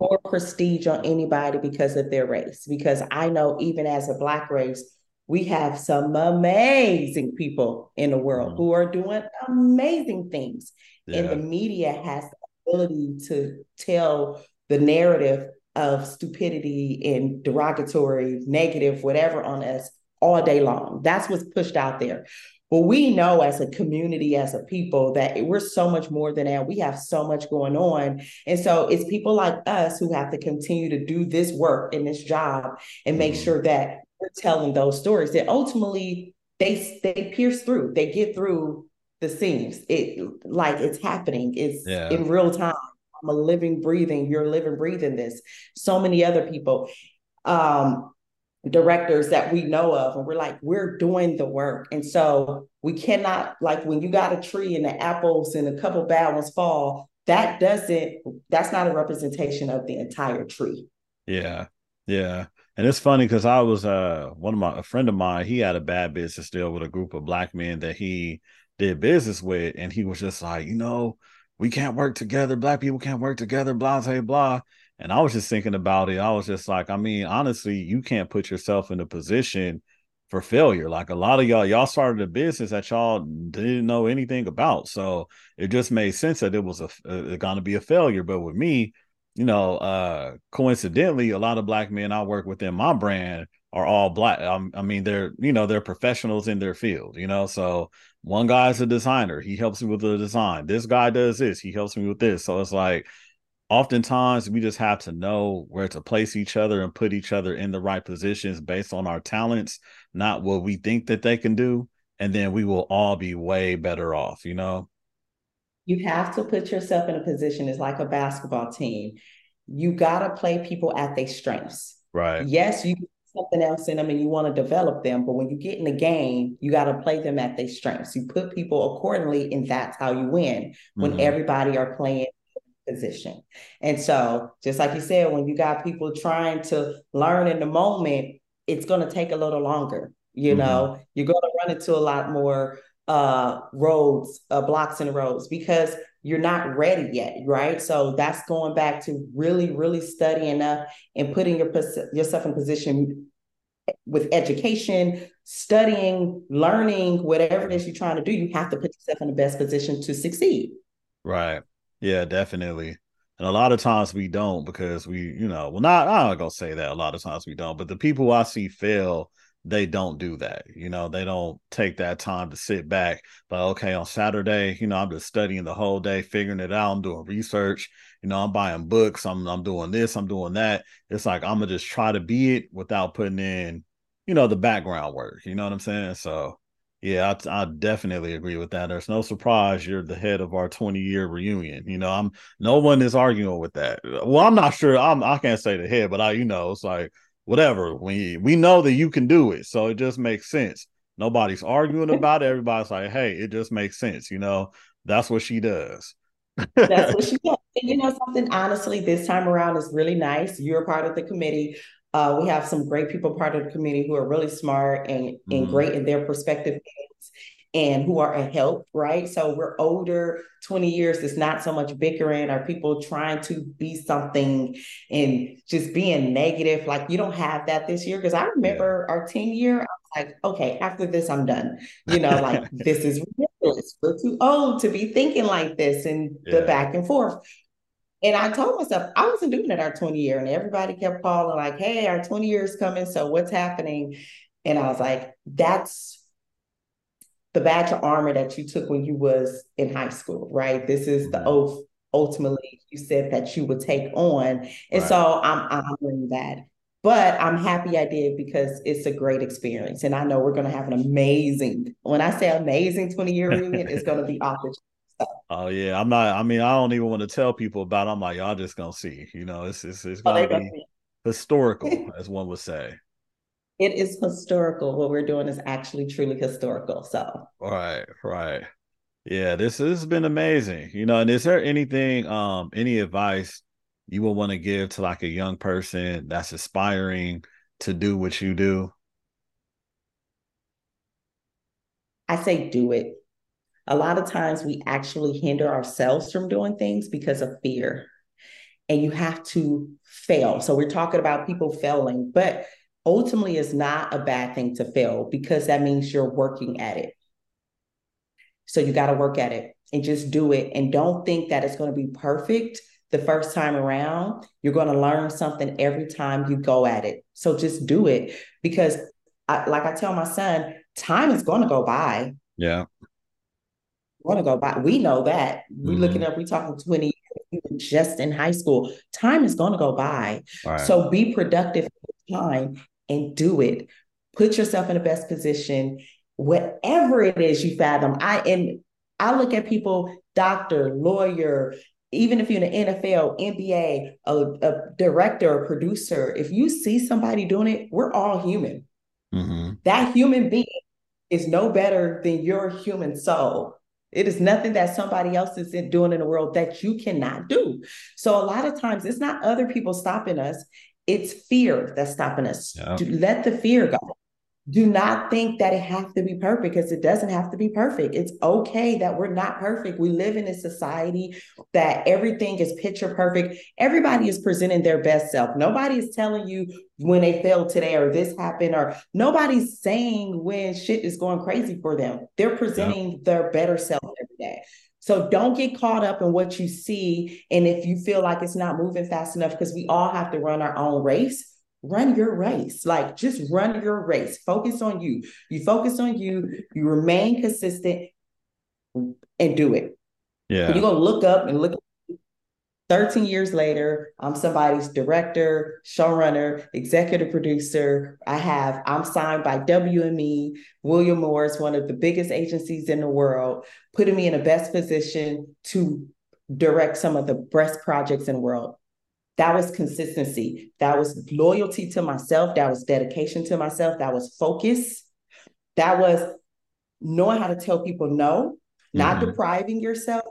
more prestige on anybody because of their race. Because I know even as a black race, we have some amazing people in the world mm-hmm. who are doing amazing things. Yeah. And the media has the ability to tell the narrative of stupidity and derogatory, negative, whatever on us all day long. That's what's pushed out there. But we know as a community, as a people, that we're so much more than that. We have so much going on. And so it's people like us who have to continue to do this work in this job and make mm-hmm. sure that we're telling those stories that ultimately they they pierce through, they get through the seams. It like it's happening, it's yeah. in real time. I'm a living, breathing, you're living, breathing this. So many other people. Um, directors that we know of and we're like we're doing the work. And so we cannot like when you got a tree and the apples and a couple bad ones fall that doesn't that's not a representation of the entire tree. Yeah yeah. And it's funny because i was uh one of my a friend of mine he had a bad business deal with a group of black men that he did business with. And he was just like you know we can't work together. Black people can't work together blah blah blah and I was just thinking about it. I was just like, I mean, honestly, you can't put yourself in a position for failure. Like a lot of y'all, y'all started a business that y'all didn't know anything about. So it just made sense that it was a, a going to be a failure. But with me, you know, uh, coincidentally, a lot of black men I work with in my brand are all black. Um, I mean, they're you know they're professionals in their field. You know, so one guy's a designer. He helps me with the design. This guy does this. He helps me with this. So it's like oftentimes we just have to know where to place each other and put each other in the right positions based on our talents, not what we think that they can do. And then we will all be way better off, you know? You have to put yourself in a position, it's like a basketball team. You got to play people at their strengths. Right. Yes, you something else in them and you want to develop them. But when you get in the game, you got to play them at their strengths. You put people accordingly, and that's how you win. When mm-hmm. everybody are playing position. And so, just like you said, when you got people trying to learn in the moment, it's going to take a little longer. You mm-hmm. know, you're going to run into a lot more uh, roads, uh, blocks and roads because you're not ready yet, right? So that's going back to really, really studying up and putting your yourself in position with education, studying, learning, whatever it is you're trying to do. You have to put yourself in the best position to succeed. Right. Yeah, definitely. And a lot of times we don't because we, you know, well, not I'm not gonna say that a lot of times we don't, but the people I see fail, they don't do that. You know, they don't take that time to sit back. But okay, on Saturday, you know, I'm just studying the whole day, figuring it out. I'm doing research. You know, I'm buying books. I'm I'm doing this. I'm doing that. It's like I'm gonna just try to be it without putting in, you know, the background work. You know what I'm saying? So yeah, I, I, definitely agree with that. There's no surprise you're the head of our 20 year reunion. You know, I'm no one is arguing with that. Well, I'm not sure. I'm I can't say the head, but I, you know, it's like whatever. We we know that you can do it, so it just makes sense. Nobody's arguing about it. Everybody's like, hey, it just makes sense. You know, that's what she does. that's what *laughs* she does. And you know something, honestly, this time around is really nice. You're part of the committee. Uh, we have some great people part of the community who are really smart and, mm-hmm. and great in their perspective and who are a help, right? So we're older, 20 years, it's not so much bickering or people trying to be something and just being negative. Like you don't have that this year. Cause I remember yeah. our 10 year, I was like, okay, after this, I'm done. You know, like *laughs* this is ridiculous. We're too old to be thinking like this and yeah. the back and forth. And I told myself I wasn't doing it our 20 year, and everybody kept calling, like, hey, our 20 years coming. So what's happening? And I was like, that's the badge of armor that you took when you was in high school, right? This is the mm-hmm. oath ultimately you said that you would take on. And right. so I'm honoring that. But I'm happy I did because it's a great experience. And I know we're going to have an amazing, when I say amazing 20 year reunion, it's going to be *laughs* off the Oh yeah, I'm not. I mean, I don't even want to tell people about. It. I'm like, y'all just gonna see. You know, it's it's it's oh, gonna oh, be historical, *laughs* as one would say. It is historical. What we're doing is actually truly historical. So right, right, yeah. This, this has been amazing. You know, and is there anything, um, any advice you would want to give to like a young person that's aspiring to do what you do? I say do it a lot of times we actually hinder ourselves from doing things because of fear. And you have to fail. So we're talking about people failing, but ultimately it's not a bad thing to fail because that means you're working at it. So you got to work at it and just do it. And don't think that it's going to be perfect the first time around. You're going to learn something every time you go at it. So just do it because, I, like I tell my son, time is going to go by. Yeah going to go by. We know that. We mm-hmm. looking up, we're talking 20 years, just in high school. Time is going to go by. Right. So be productive time and do it. Put yourself in the best position, whatever it is you fathom. I and I look at people, doctor, lawyer, even if you're in the NFL, NBA, a, a director, a producer, if you see somebody doing it, we're all human. Mm-hmm. That human being is no better than your human soul. It is nothing that somebody else is doing in the world that you cannot do. So a lot of times it's not other people stopping us, it's fear that's stopping us. Let the fear go do not think that it has to be perfect because it doesn't have to be perfect. It's okay that we're not perfect. We live in a society that everything is picture perfect. Everybody is presenting their best self. Nobody is telling you when they failed today or this happened, or nobody's saying when shit is going crazy for them. They're presenting yeah. their better self every day. So don't get caught up in what you see. And if you feel like it's not moving fast enough, because we all have to run our own race run your race. Like just run your race. Focus on you. You focus on you. You remain consistent and do it. Yeah. You're gonna look up and look 13 years later, I'm somebody's director, showrunner, executive producer. I have, I'm signed by WME, William Morris, one of the biggest agencies in the world, putting me in the best position to direct some of the best projects in the world. That was consistency. That was loyalty to myself. That was dedication to myself. That was focus. That was knowing how to tell people no, not mm-hmm. depriving yourself.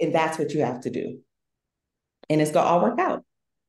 And that's what you have to do. And it's going to all work out.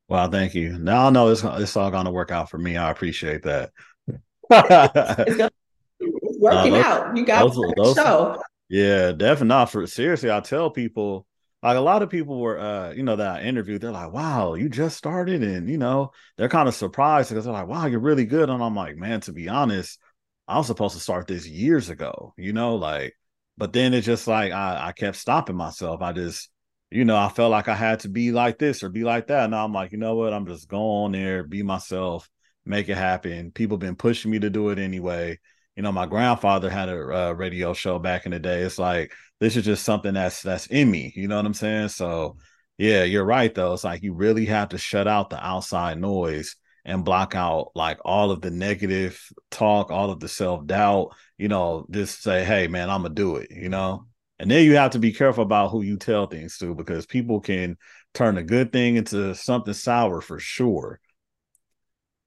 Well, thank you. Now I know it's, it's all going to work out for me. I appreciate that. it's, gonna, *laughs* it's working uh, those, out. You got to show. Yeah, definitely. Not for seriously, I tell people like a lot of people were uh you know that I interviewed they're like wow you just started and you know they're kind of surprised because they're like wow you're really good and I'm like man to be honest I was supposed to start this years ago you know like but then it's just like I, I kept stopping myself I just you know, I felt like I had to be like this or be like that. Now I'm like, you know what? I'm just going there, be myself, make it happen. People been pushing me to do it anyway. You know, my grandfather had a uh, radio show back in the day. It's like this is just something that's that's in me. You know what I'm saying? So, yeah, you're right though. It's like you really have to shut out the outside noise and block out like all of the negative talk, all of the self doubt. You know, just say, hey, man, I'm gonna do it. You know, and then you have to be careful about who you tell things to because people can turn a good thing into something sour for sure.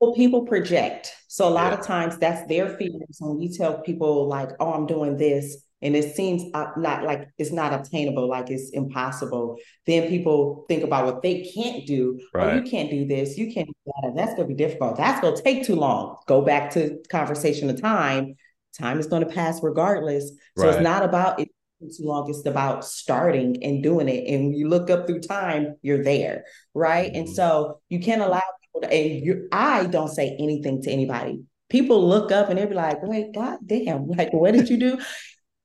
Well, people project. So a lot yeah. of times that's their feelings when you tell people like, "Oh, I'm doing this," and it seems uh, not like it's not obtainable, like it's impossible. Then people think about what they can't do. Right. Oh, you can't do this. You can't do that. That's going to be difficult. That's going to take too long. Go back to conversation of time. Time is going to pass regardless. So right. it's not about it too long. It's about starting and doing it. And you look up through time, you're there, right? Mm-hmm. And so you can't allow people to, and you, I don't say anything to anybody. People look up and they'll be like, wait, God damn, *laughs* like, what did you do?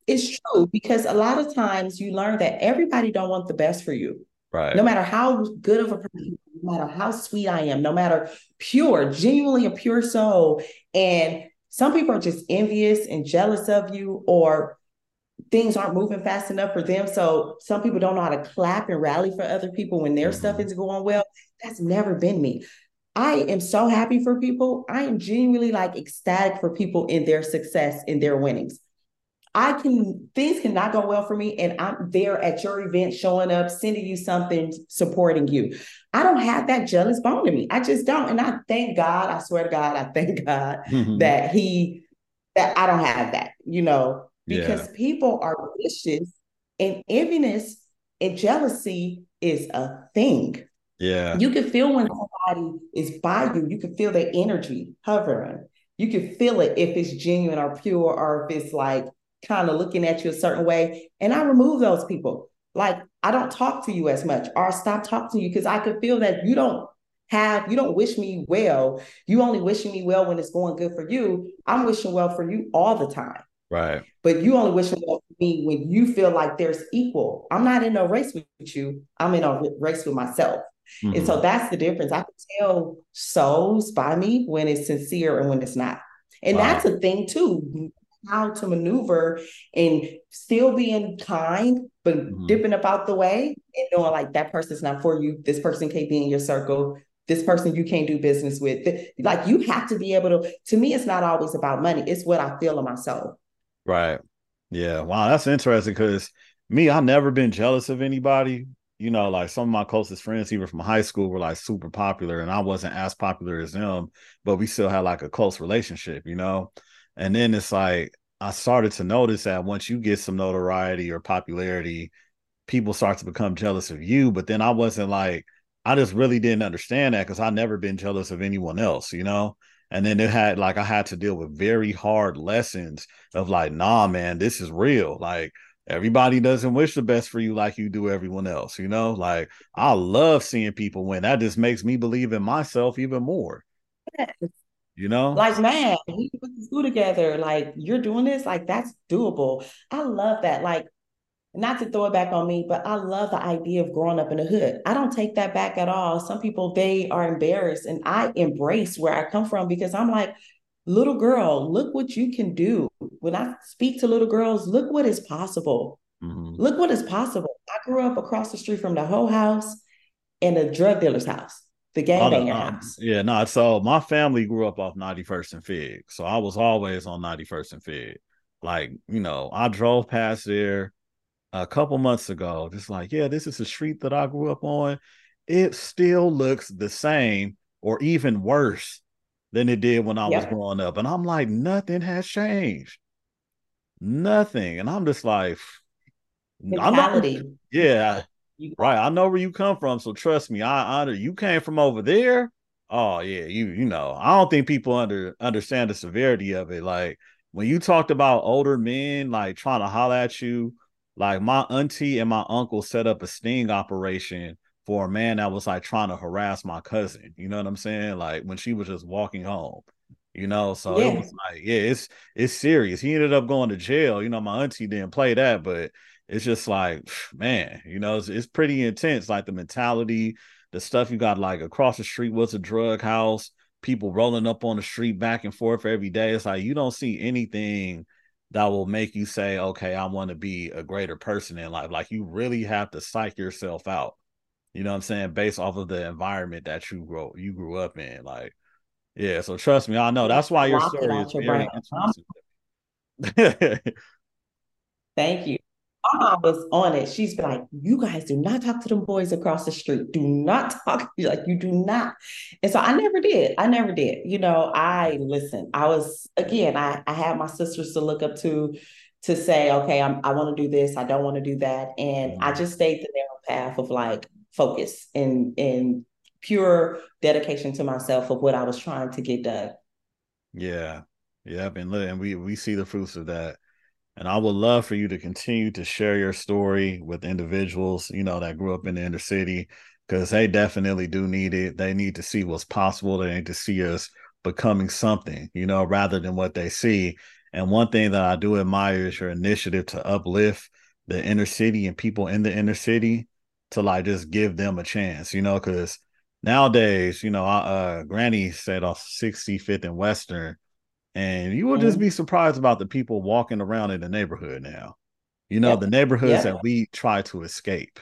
It's true because a lot of times you learn that everybody don't want the best for you. Right. No matter how good of a person, no matter how sweet I am, no matter pure, genuinely a pure soul. And some people are just envious and jealous of you, or things aren't moving fast enough for them. So some people don't know how to clap and rally for other people when their mm-hmm. stuff is going well. That's never been me. I am so happy for people. I am genuinely like ecstatic for people in their success, in their winnings. I can things cannot go well for me, and I'm there at your event, showing up, sending you something, supporting you. I don't have that jealous bone in me. I just don't, and I thank God. I swear to God, I thank *laughs* God mm-hmm. that He that I don't have that. You know, because yeah. people are vicious and enviness and jealousy is a thing. Yeah. You can feel when somebody is by you, you can feel their energy hovering. You can feel it if it's genuine or pure or if it's like kind of looking at you a certain way. And I remove those people. Like I don't talk to you as much or stop talking to you because I could feel that you don't have you don't wish me well. You only wishing me well when it's going good for you. I'm wishing well for you all the time. Right. But you only wish well for me when you feel like there's equal. I'm not in a race with you. I'm in a race with myself. Mm-hmm. And so mm-hmm. that's the difference. I can tell souls by me when it's sincere and when it's not. And wow. that's a thing too. How to maneuver and still being kind, but mm-hmm. dipping about the way and knowing like that person's not for you. This person can't be in your circle this person you can't do business with. Like you have to be able to, to me, it's not always about money. It's what I feel in my soul. Right. Yeah. Wow. That's interesting because me, I've never been jealous of anybody. You know, like some of my closest friends, even from high school, were like super popular, and I wasn't as popular as them, but we still had like a close relationship, you know? And then it's like, I started to notice that once you get some notoriety or popularity, people start to become jealous of you. But then I wasn't like, I just really didn't understand that because I never been jealous of anyone else, you know? And then it had like I had to deal with very hard lessons of like, nah, man, this is real. Like everybody doesn't wish the best for you like you do everyone else, you know? Like I love seeing people win. That just makes me believe in myself even more. Yes. You know? Like, man, we put this together. Like, you're doing this, like that's doable. I love that. Like, not to throw it back on me, but I love the idea of growing up in the hood. I don't take that back at all. Some people, they are embarrassed, and I embrace where I come from because I'm like, little girl, look what you can do. When I speak to little girls, look what is possible. Mm-hmm. Look what is possible. I grew up across the street from the whole house and a drug dealer's house, the gangbanger uh, house. Yeah, no. So my family grew up off 91st and Fig. So I was always on 91st and Fig. Like, you know, I drove past there a couple months ago, just like, yeah, this is a street that I grew up on. It still looks the same or even worse than it did when I yep. was growing up. And I'm like, nothing has changed. Nothing. And I'm just like, mentality. Know, yeah. Right. I know where you come from. So trust me, I honor you came from over there. Oh yeah, you you know, I don't think people under understand the severity of it. Like when you talked about older men like trying to holler at you like my auntie and my uncle set up a sting operation for a man that was like trying to harass my cousin. You know what I'm saying? Like when she was just walking home. You know, so yeah. it was like, yeah, it's it's serious. He ended up going to jail. You know, my auntie didn't play that, but it's just like, *sighs* man, you know, it's, it's pretty intense. Like the mentality, the stuff you got like across the street was a drug house, people rolling up on the street back and forth every day. It's like you don't see anything that will make you say, okay, I want to be a greater person in life. Like you really have to psych yourself out. You know what I'm saying? Based off of the environment that you grow you grew up in. Like, yeah. So trust me, I know that's why your story is very interesting. *laughs* Thank you mom was on it. She's like, you guys do not talk to them boys across the street. Do not talk. Like, you do not. And so I never did. I never did. You know, I listen. I was again, I, I had my sisters to look up to to say, okay, I'm, I want to do this, I don't want to do that. And mm-hmm. I just stayed the narrow path of like focus and and pure dedication to myself of what I was trying to get done. Yeah. Yeah, and, and we we see the fruits of that and I would love for you to continue to share your story with individuals, you know, that grew up in the inner city, because they definitely do need it. They need to see what's possible. They need to see us becoming something, you know, rather than what they see. And one thing that I do admire is your initiative to uplift the inner city and people in the inner city to like just give them a chance, you know, because nowadays, you know, uh, Granny said off 65th and Western, and you will just mm-hmm. be surprised about the people walking around in the neighborhood now. You know, the neighborhoods that we try to escape.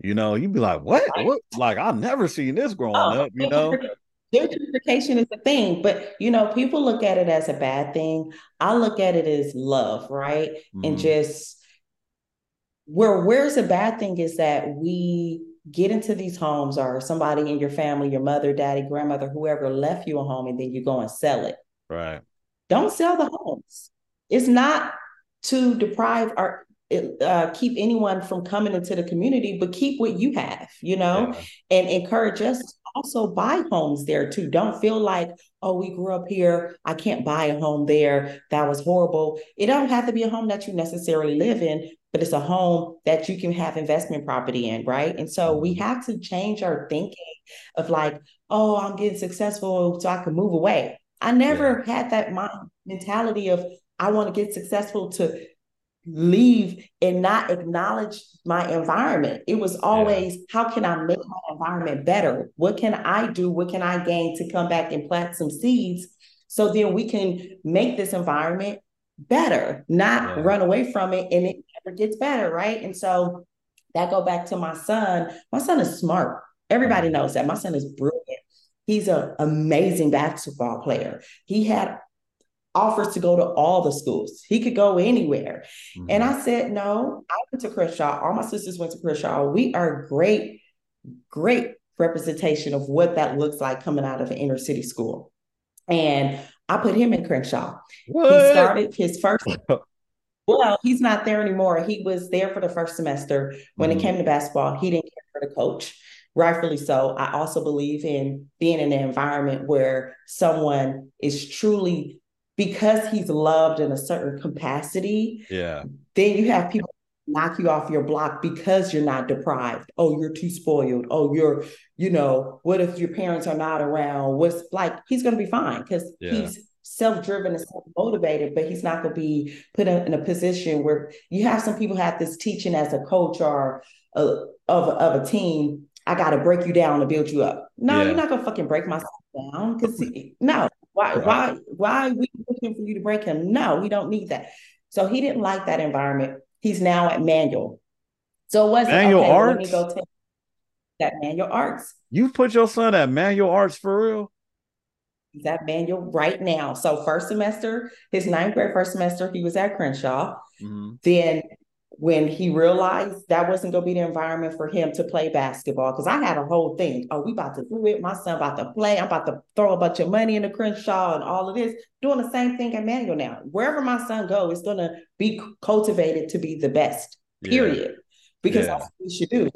You know, you'd be like, what? what? Like, I've never seen this growing oh, up, you know? *laughs* Gentrification is a thing, but you know, people look at it as a bad thing. I look at it as love, right? Mm-hmm. And just where where's the bad thing is that we get into these homes or somebody in your family, your mother, daddy, grandmother, whoever left you a home, and then you go and sell it. Right. Don't sell the homes. It's not to deprive or uh, keep anyone from coming into the community, but keep what you have, you know, yeah. and encourage us to also buy homes there too. Don't feel like, oh, we grew up here. I can't buy a home there. That was horrible. It don't have to be a home that you necessarily live in, but it's a home that you can have investment property in, right? And so we mm-hmm. have to change our thinking of like, oh, I'm getting successful so I can move away. I never yeah. had that mind mentality of I want to get successful to leave and not acknowledge my environment. It was always, yeah. how can I make my environment better? What can I do? What can I gain to come back and plant some seeds so then we can make this environment better, not yeah. run away from it and it never gets better, right? And so that go back to my son. My son is smart. Everybody mm-hmm. knows that. My son is brilliant. He's an amazing basketball player. He had offers to go to all the schools. He could go anywhere. Mm-hmm. And I said, no, I went to Crenshaw. All my sisters went to Crenshaw. We are great, great representation of what that looks like coming out of an inner city school. And I put him in Crenshaw. What? He started his first. *laughs* well, he's not there anymore. He was there for the first semester. When mm-hmm. it came to basketball, he didn't care for the coach rightfully so. I also believe in being in an environment where someone is truly because he's loved in a certain capacity. Yeah. Then you have people knock you off your block because you're not deprived. Oh, you're too spoiled. Oh, you're, you know, what if your parents are not around? What's like, he's going to be fine because yeah. he's self-driven and self-motivated, but he's not going to be put in, in, a position where you have some people have this teaching as a coach or a, of, of a team I got to break you down to build you up. No, yeah. you're not gonna fucking break myself down because no, why, right. why, why are we looking for you to break him? No, we don't need that. So he didn't like that environment. He's now at Manual. So it wasn't Manual okay, Arts. Let me go take that Manual Arts. You put your son at Manual Arts for real? He's at Manual right now. So first semester, his ninth grade first semester, he was at Crenshaw. Mm-hmm. Then when he realized that wasn't going to be the environment for him to play basketball. Because I had a whole thing. Oh, we about to do it. My son about to play. I'm about to throw a bunch of money in the Crenshaw and all of this. Doing the same thing at Manual now. Wherever my son go, it's going to be cultivated to be the best. Period. Yeah. Because yeah. that's what we should do.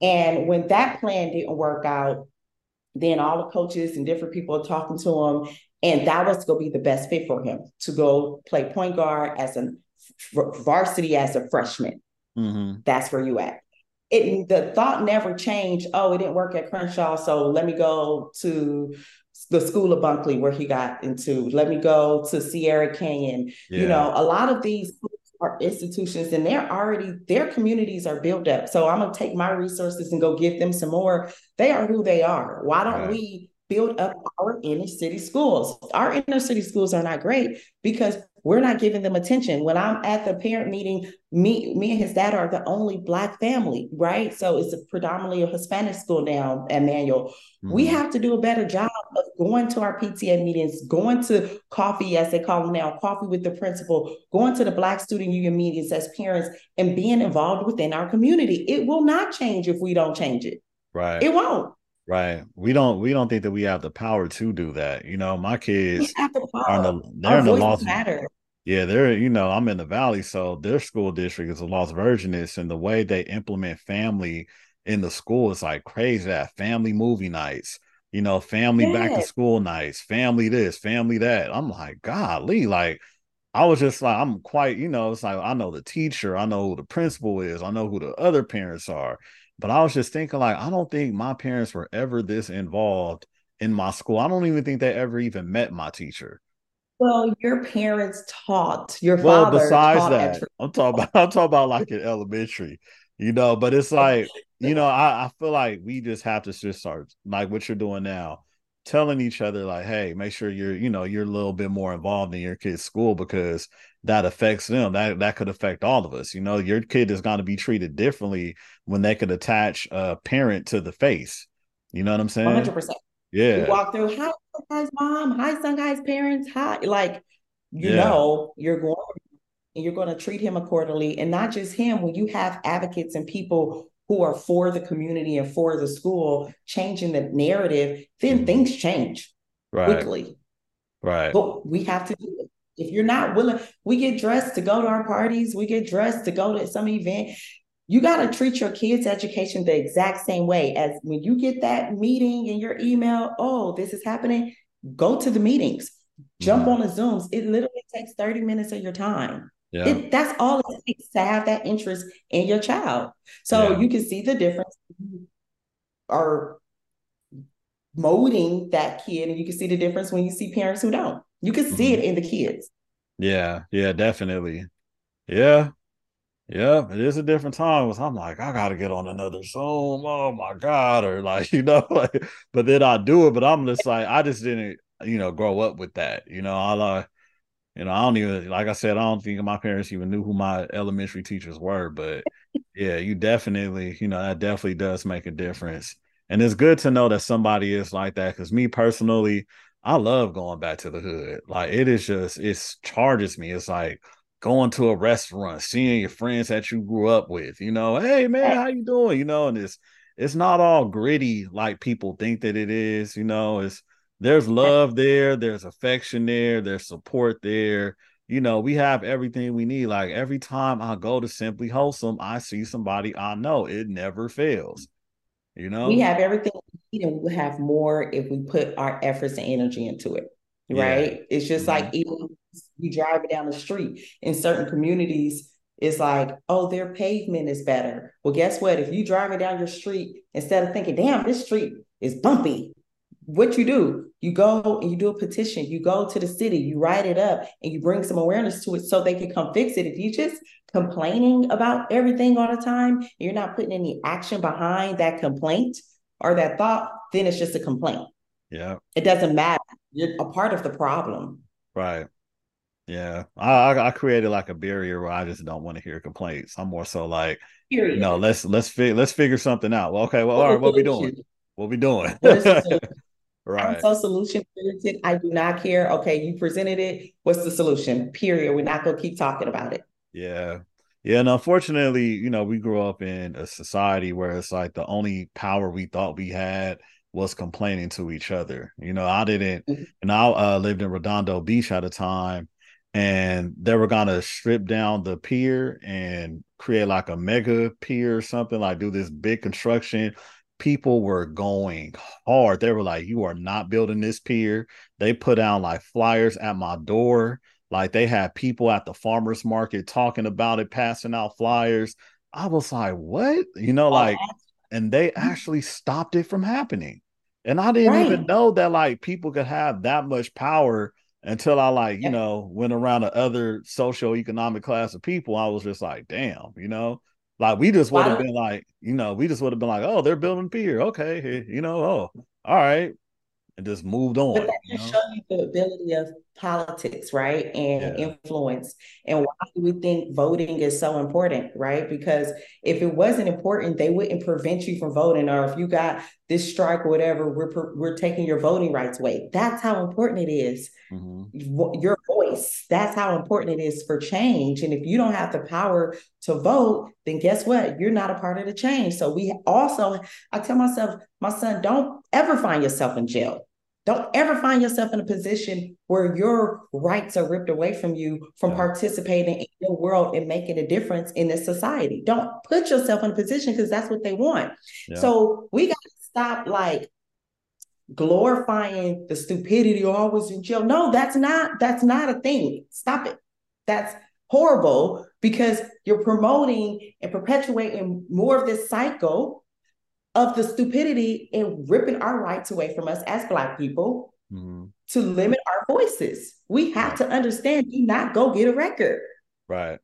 And when that plan didn't work out, then all the coaches and different people are talking to him, and that was going to be the best fit for him to go play point guard as an varsity as a freshman. Mm-hmm. That's where you at. It the thought never changed. Oh, it didn't work at Crenshaw, so let me go to the school of Bunkley where he got into. Let me go to Sierra Canyon. Yeah. You know, a lot of these our institutions and they're already their communities are built up. So I'm gonna take my resources and go give them some more. They are who they are. Why don't right. we build up our inner city schools? Our inner city schools are not great because we're not giving them attention. When I'm at the parent meeting, me, me and his dad are the only black family, right? So it's a predominantly a Hispanic school now, Emmanuel. Mm-hmm. We have to do a better job of going to our PTA meetings, going to coffee, as they call them now, coffee with the principal, going to the Black Student Union meetings as parents, and being involved within our community. It will not change if we don't change it. Right. It won't. Right. We don't we don't think that we have the power to do that. You know, my kids the are in the they're Our in the matter. Yeah, they're you know, I'm in the valley, so their school district is a Las Virgenes, and the way they implement family in the school is like crazy. That family movie nights, you know, family yeah. back to school nights, family this, family that. I'm like, golly, like I was just like, I'm quite, you know, it's like I know the teacher, I know who the principal is, I know who the other parents are. But I was just thinking, like, I don't think my parents were ever this involved in my school. I don't even think they ever even met my teacher. Well, your parents taught your well, father. Well, besides that, I'm talking about I'm talking about like in elementary, you know. But it's like, you know, I, I feel like we just have to just start like what you're doing now, telling each other like, hey, make sure you're, you know, you're a little bit more involved in your kid's school because that affects them. That that could affect all of us. You know, your kid is going to be treated differently when they could attach a parent to the face. You know what I'm saying? 100. percent Yeah. You walk through, hi, guy's mom, hi, son, guy's parents, hi. Like, you yeah. know, you're going and you're going to treat him accordingly, and not just him. When you have advocates and people who are for the community and for the school, changing the narrative, then mm-hmm. things change right. quickly. Right. But we have to do it. If you're not willing, we get dressed to go to our parties, we get dressed to go to some event. You got to treat your kids' education the exact same way as when you get that meeting in your email. Oh, this is happening. Go to the meetings, jump mm-hmm. on the Zooms. It literally takes 30 minutes of your time. Yeah. It, that's all it takes to have that interest in your child. So yeah. you can see the difference. Are molding that kid, and you can see the difference when you see parents who don't. You can see mm-hmm. it in the kids. Yeah, yeah, definitely. Yeah. Yeah, it is a different time. I'm like, I gotta get on another Zoom. Oh my God. Or like, *laughs* you know, like, but then I do it, but I'm just like, I just didn't, you know, grow up with that. You know, I like, you know, I don't even like I said, I don't think my parents even knew who my elementary teachers were, but yeah, you definitely, you know, that definitely does make a difference. And it's good to know that somebody is like that. Cause me personally, I love going back to the hood. Like it is just it charges me. It's like going to a restaurant, seeing your friends that you grew up with. You know, hey man, how you doing? You know, and it's it's not all gritty like people think that it is. You know, it's there's love there, there's affection there, there's support there. You know, we have everything we need. Like every time I go to Simply Wholesome, I see somebody I know. It never fails. You know, we have everything we need, and we'll have more if we put our efforts and energy into it. Right? It's just mm-hmm. like even you driving down the street in certain communities. It's like, oh, their pavement is better. Well, guess what? If you driving down your street, instead of thinking, damn, this street is bumpy, what you do, you go and you do a petition, you go to the city, you write it up, and you bring some awareness to it so they can come fix it. If you just complaining about everything all the time, you're not putting any action behind that complaint or that thought, then it's just a complaint. Yeah. It doesn't matter. You're a part of the problem. Right. Yeah. I I created like a barrier where I just don't want to hear complaints. I'm more so like, Period. know, let's let's fi- let's figure something out. Well, okay, well, all right, what we doing? What we doing? *laughs* Right. I'm so solution oriented. I do not care. Okay, you presented it. What's the solution? Period. We're not gonna keep talking about it. Yeah. Yeah, and unfortunately, you know, we grew up in a society where it's like the only power we thought we had was complaining to each other. You know, I didn't, mm-hmm. and I uh, lived in Redondo Beach at a time, and they were gonna strip down the pier and create like a mega pier or something, like do this big construction people were going hard. They were like, You are not building this pier. They put out like flyers at my door. Like they had people at the farmers market talking about it, passing out flyers. I was like, What? You know, like, and they mm-hmm. actually stopped it from happening. And I didn't right. even know that like people could have that much power until I like, you know, went around the other socio-economic class of people, I was just like, damn, you know, like we just would have been like, you know, we just would have been like, oh, they're building pier. Okay. You know, oh, all right and just moved on. But that just shows you the ability of politics, right? And yeah. influence. And why do we think voting is so important, right? Because if it wasn't important, they wouldn't prevent you from voting. Or if you got this strike or whatever, we're we're taking your voting rights away. That's how important it is. Mm-hmm. Your voice. That's how important it is for change. And if you don't have the power to vote, then guess what? You're not a part of the change. So we also, I tell myself, my son, don't ever find yourself in jail. Don't ever find yourself in a position where your rights are ripped away from you from yeah. participating in your world and making a difference in this society. Don't put yourself in a position because that's what they want. Yeah. So we got to stop like glorifying the stupidity or always in jail. No, that's not that's not a thing. Stop it. That's horrible because you're promoting and perpetuating more of this cycle of the stupidity and ripping our rights away from us as Black people mm-hmm. to limit our voices. We have to understand do not go get a record. Right.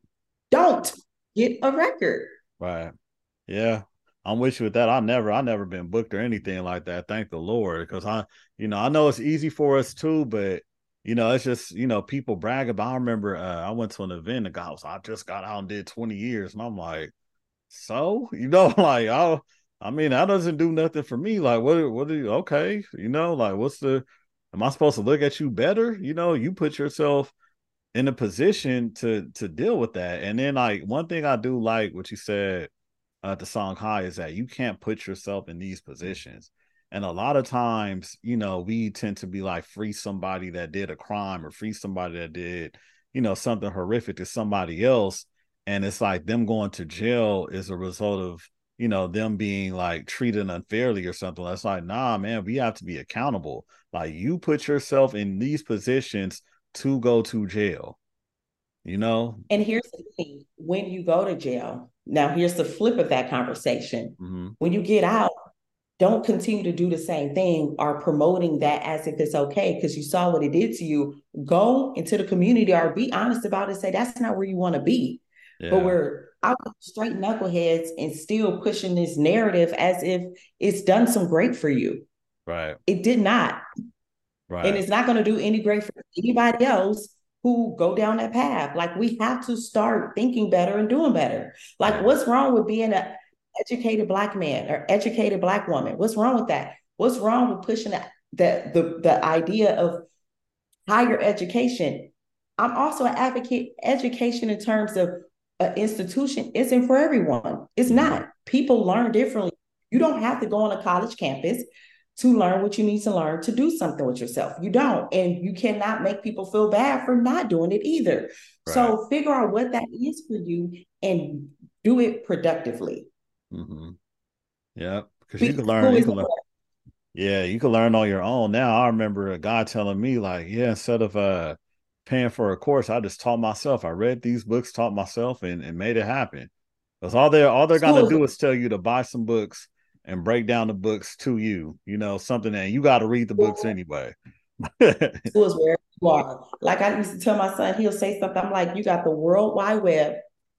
Don't get a record. Right. Yeah. I'm with you with that. I never, I never been booked or anything like that. Thank the Lord, because I, you know, I know it's easy for us too, but you know, it's just you know, people brag about. I remember uh, I went to an event. The guy was, I just got out and did 20 years, and I'm like, so *laughs* you know, like I, I mean, that doesn't do nothing for me. Like, what? What? Do you, okay, you know, like, what's the? Am I supposed to look at you better? You know, you put yourself in a position to to deal with that. And then, like, one thing I do like what you said at uh, the Songhai is that you can't put yourself in these positions. And a lot of times, you know, we tend to be like free somebody that did a crime or free somebody that did, you know, something horrific to somebody else. And it's like them going to jail is a result of you know, them being like treated unfairly or something. That's like, nah, man, we have to be accountable. Like you put yourself in these positions to go to jail. You know? And here's the thing when you go to jail, now here's the flip of that conversation. Mm-hmm. When you get out, don't continue to do the same thing or promoting that as if it's okay because you saw what it did to you. Go into the community or be honest about it. Say that's not where you want to be. Yeah. But we're out straight knuckleheads and still pushing this narrative as if it's done some great for you. Right. It did not. Right. And it's not going to do any great for anybody else who go down that path. Like we have to start thinking better and doing better. Like right. what's wrong with being an educated black man or educated black woman? What's wrong with that? What's wrong with pushing the the the, the idea of higher education? I'm also an advocate education in terms of an institution isn't for everyone. It's not. People learn differently. You don't have to go on a college campus to learn what you need to learn to do something with yourself. You don't. And you cannot make people feel bad for not doing it either. Right. So figure out what that is for you and do it productively. Mm-hmm. Yeah. Because you can learn. You can learn. Yeah, you can learn on your own. Now I remember a guy telling me, like, yeah, instead of uh paying for a course. I just taught myself. I read these books, taught myself, and, and made it happen. Because all they're all they're gonna do is tell you to buy some books and break down the books to you. You know, something that you got to read the books anyway. *laughs* School is where you are. Like I used to tell my son, he'll say something. I'm like, you got the World Wide Web.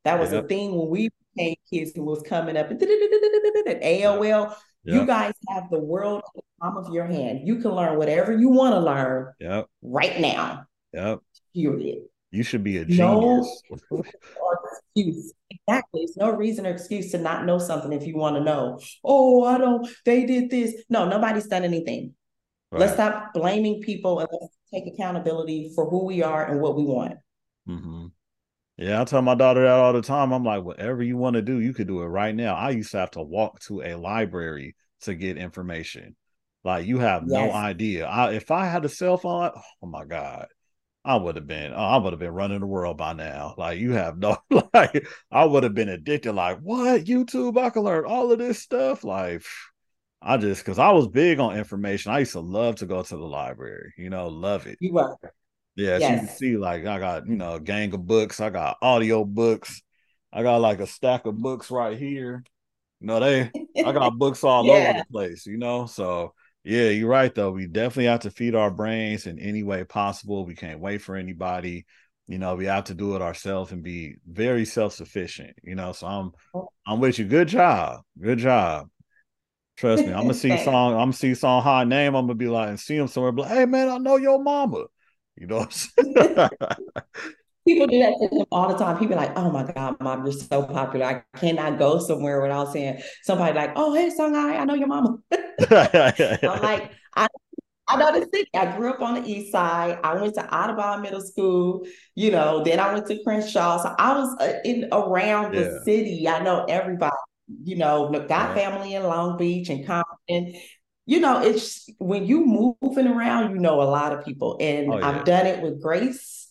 That was yep. a thing when we became kids who was coming up and AOL. Yep. You guys have the world in the palm of your hand. You can learn whatever you want to learn yep. right now. Yep. Period. You should be a genius. No excuse. Exactly. It's no reason or excuse to not know something if you want to know. Oh, I don't, they did this. No, nobody's done anything. Right. Let's stop blaming people and let's take accountability for who we are and what we want. Mm-hmm. Yeah, I tell my daughter that all the time. I'm like, whatever you want to do, you could do it right now. I used to have to walk to a library to get information. Like you have yes. no idea. I, if I had a cell phone, oh my god, I would have been, I would have been running the world by now. Like you have no, *laughs* like I would have been addicted. Like what YouTube? I can learn all of this stuff. Like I just because I was big on information. I used to love to go to the library. You know, love it. You were. Yeah, yes. you can see like I got you know a gang of books. I got audio books. I got like a stack of books right here. You know they. I got *laughs* books all yeah. over the place. You know, so Yeah, you're right though. We definitely have to feed our brains in any way possible. We can't wait for anybody. You know, we have to do it ourselves and be very self-sufficient. You know, so I'm oh. I'm with you. Good job. Good job. Trust me, I'm gonna *laughs* see song. I'm gonna see Songhai name. I'm gonna be like and see him somewhere. Be like, hey man, I know your mama. You know. *laughs* People do that to him all the time. People like, oh my God, mom, you're so popular. I cannot go somewhere without saying somebody like, oh, hey, Songhai, I know your mama. *laughs* I'm *laughs* like, I I know the city. I grew up on the east side. I went to Audubon Middle School, you know, then I went to Crenshaw. So I was uh, in around yeah. the city. I know everybody, you know, got yeah. family in Long Beach and Compton. You know, it's when you moving around, you know a lot of people. And oh, yeah. I've done it with Grace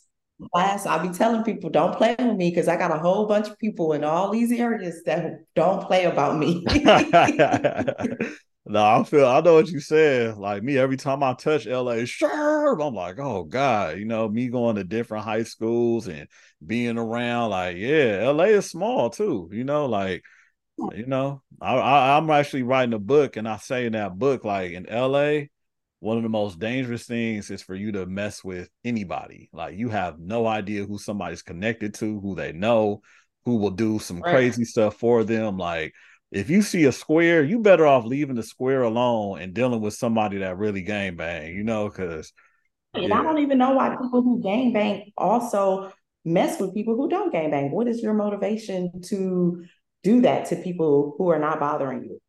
class. I'll be telling people, don't play with me because I got a whole bunch of people in all these areas that don't play about me. *laughs* No, I feel I know what you said. Like me, every time I touch LA, sure, I'm like, oh God, you know, me going to different high schools and being around, like, yeah, LA is small too, you know, like, you know, I, I I'm actually writing a book, and I say in that book, like in LA, one of the most dangerous things is for you to mess with anybody. Like you have no idea who somebody's connected to, who they know, who will do some right. crazy stuff for them. Like if you see a square, you better off leaving the square alone and dealing with somebody that really gang bang, you know, because and yeah. I don't even know why people who gang bang also mess with people who don't gang bang. What is your motivation to do that to people who are not bothering you?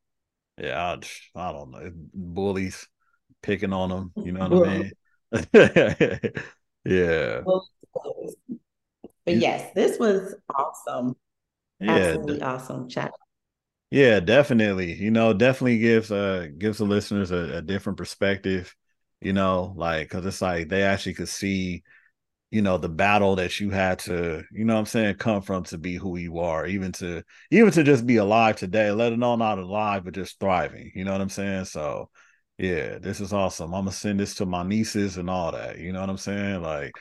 Yeah, I, I don't know. Bullies picking on them, you know what I mean? *laughs* yeah. But yes, this was awesome. Yeah, Absolutely awesome chat. Yeah, definitely. You know, definitely gives uh gives the listeners a, a different perspective. You know, like because it's like they actually could see, you know, the battle that you had to, you know, what I'm saying, come from to be who you are, even to even to just be alive today, let alone not alive, but just thriving. You know what I'm saying? So, yeah, this is awesome. I'm gonna send this to my nieces and all that. You know what I'm saying? Like.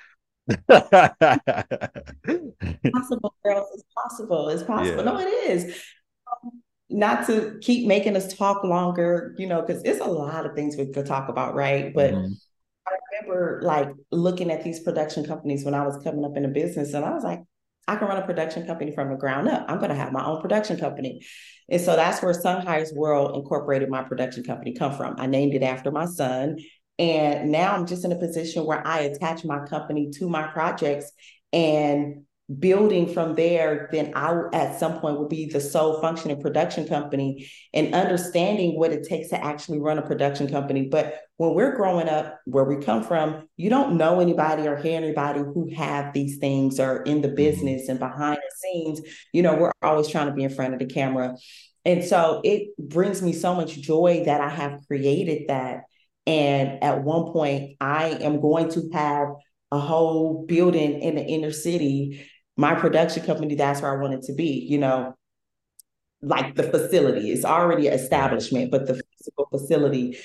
possible girls it's possible it's *laughs* possible yeah. no it is not to keep making us talk longer, you know, because it's a lot of things we could talk about, right? But mm-hmm. I remember like looking at these production companies when I was coming up in the business, and I was like, I can run a production company from the ground up. I'm going to have my own production company. And so that's where Songhai's World Incorporated, my production company, come from. I named it after my son. And now I'm just in a position where I attach my company to my projects and building from there, then I at some point will be the sole functioning production company and understanding what it takes to actually run a production company. But when we're growing up, where we come from, you don't know anybody or hear anybody who have these things or in the mm-hmm. business and behind the scenes. You know, we're always trying to be in front of the camera. And so it brings me so much joy that I have created that. And at one point, I am going to have a whole building in the inner city my production company, that's where I wanted to be, you know, like the facility It's already an establishment, but the physical facility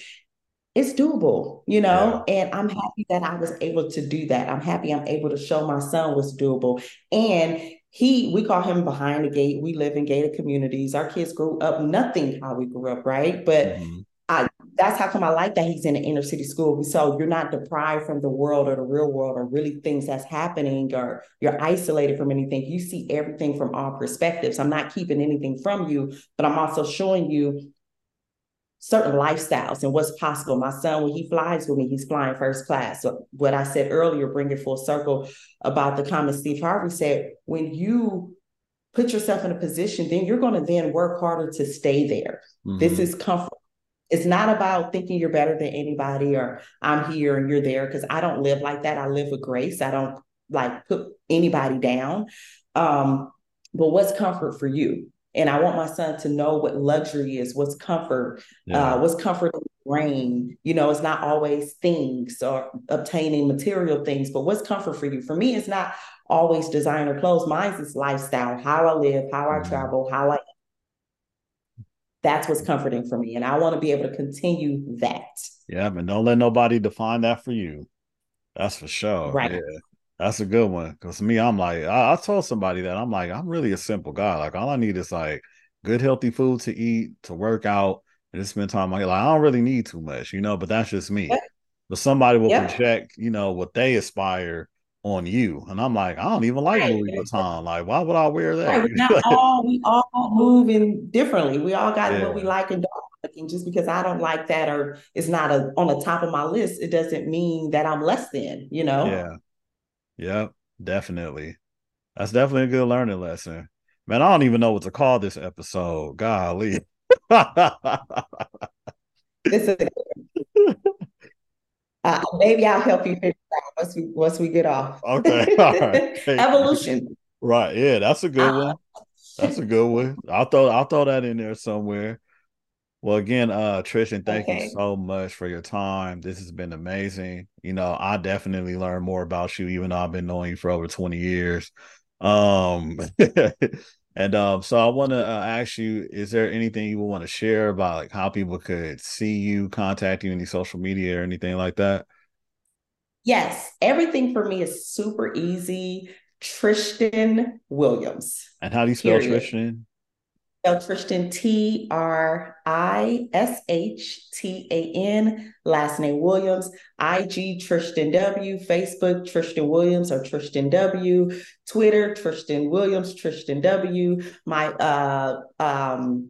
it's doable, you know, yeah. and I'm happy that I was able to do that. I'm happy I'm able to show my son what's doable. And he, we call him behind the gate. We live in gated communities. Our kids grew up nothing how we grew up, right? But mm-hmm. That's how come I like that he's in an inner city school. So you're not deprived from the world or the real world or really things that's happening or you're isolated from anything. You see everything from all perspectives. I'm not keeping anything from you, but I'm also showing you certain lifestyles and what's possible. My son, when he flies with me, he's flying first class. So what I said earlier, bring it full circle about the comment Steve Harvey said, when you put yourself in a position, then you're going to then work harder to stay there. Mm-hmm. This is comfort it's not about thinking you're better than anybody or I'm here and you're there because I don't live like that. I live with grace. I don't like put anybody down. Um, but what's comfort for you? And I want my son to know what luxury is, what's comfort, yeah. uh, what's comfort in brain. You know, it's not always things or obtaining material things, but what's comfort for you? For me, it's not always designer clothes. Mine's is lifestyle, how I live, how I mm-hmm. travel, how I that's what's comforting for me. And I want to be able to continue that. Yeah, but don't let nobody define that for you. That's for sure. Right. Yeah. That's a good one. Cause me, I'm like, I, I told somebody that I'm like, I'm really a simple guy. Like all I need is like good healthy food to eat, to work out, and just spend time. Like, I don't really need too much, you know, but that's just me. Yep. But somebody will yep. project, you know, what they aspire on you. And I'm like, I don't even like. Louis Vuitton. Like, why would I wear that? Right. *laughs* All we all moving differently. We all got yeah. what we like and don't like. And just because I don't like that or it's not a, on the top of my list, it doesn't mean that I'm less than, you know? Yeah. Yep. Definitely. That's definitely a good learning lesson. Man, I don't even know what to call this episode. Golly. *laughs* this is uh, maybe I'll help you figure out once we once we get off. Okay. *laughs* All right. Evolution. Right. Yeah, that's a good uh, one. That's a good one. I'll throw I'll throw that in there somewhere. Well, again, uh, Trishtan, thank okay. you so much for your time. This has been amazing. You know, I definitely learned more about you, even though I've been knowing you for over 20 years. Um, *laughs* and um, so I want to uh, ask you: Is there anything you would want to share about like how people could see you, contact you, any social media or anything like that? Yes, everything for me is super easy. Trishtan Williams. And how do you spell period. Trishtan? Spell Trishtan T R I S H T A N, last name Williams, IG Trishtan W, Facebook Trishtan Williams or Trishtan W, Twitter Trishtan Williams, Trishtan W, my uh, um,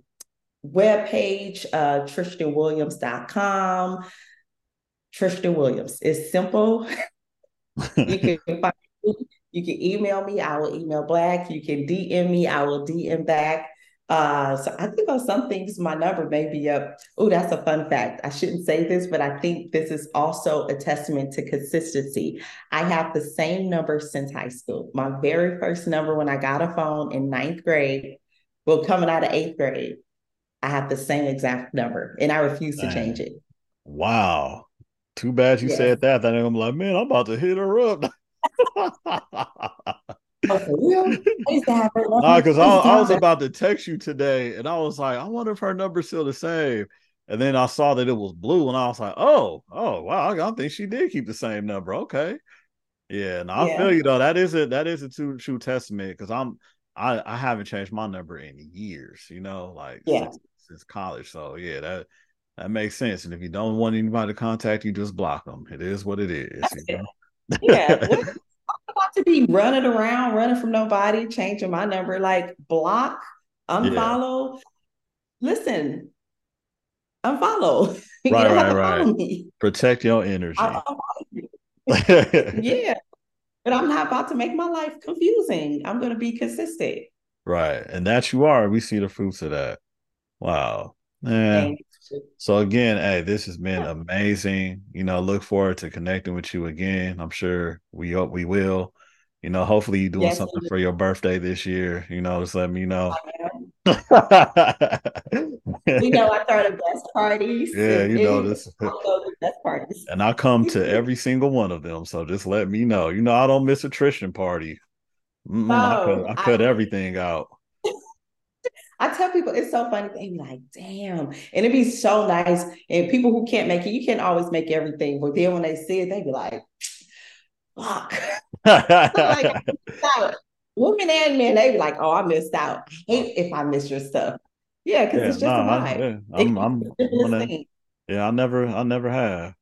webpage, uh, TrishtanWilliams.com. Trishtan Williams. It's simple. *laughs* you can find me. you can email me, I will email back. You can DM me, I will DM back. Uh, so I think on some things my number may be up. Oh, that's a fun fact. I shouldn't say this, but I think this is also a testament to consistency. I have the same number since high school. My very first number when I got a phone in ninth grade, well, coming out of eighth grade, I have the same exact number and I refuse to change it. Wow. Too bad you yes. said that. Then I'm like, man, I'm about to hit her up. *laughs* Oh, nah, because I, I, was about to text you today, and I was like, I wonder if her number's still the same. And then I saw that it was blue, and I was like, oh, oh, wow, I think she did keep the same number. Okay, yeah, and I yeah. feel you though. That is a that is a true true testament because I'm I I haven't changed my number in years. You know, like yeah. since, since college. So yeah, that that makes sense. And if you don't want anybody to contact you, just block them. It is what it is. You know? yeah. *laughs* to be running around, running from nobody, changing my number, like block, unfollow. Yeah. Listen, unfollow. *laughs* Right, right, right. Protect your energy. *laughs* yeah. But I'm not about to make my life confusing. I'm going to be consistent. Right. And that you are. We see the fruits of that. Wow. Yeah. So again, hey, this has been amazing. You know, look forward to connecting with you again. I'm sure we hope we will. You know, hopefully you're doing yes, something for your birthday this year. You know, just let me know. you *laughs* know, I throw the best parties. Yeah, you know this. the best parties. And I come to *laughs* every single one of them. So just let me know. You know, I don't miss a Trishtan party. Mm-mm, oh, I cut, I cut I, everything out. *laughs* I tell people it's so funny. They be like, damn. And it'd be so nice. And people who can't make it, you can't always make everything. But then when they see it, they be like, fuck. *laughs* like, women and men, they be like, oh, I missed out. Hate if I miss your stuff. Yeah, because yeah, it's just nah, a vibe. I, yeah, I'm, I'm, gonna, yeah, I never, I never have.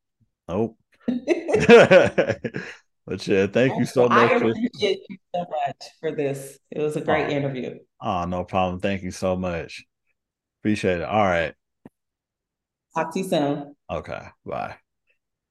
Nope. *laughs* *laughs* But yeah, thank you so much. I appreciate you so much for this. It was a great oh, interview. Oh, no problem. Thank you so much. Appreciate it. All right. Talk to you soon. Okay. Bye.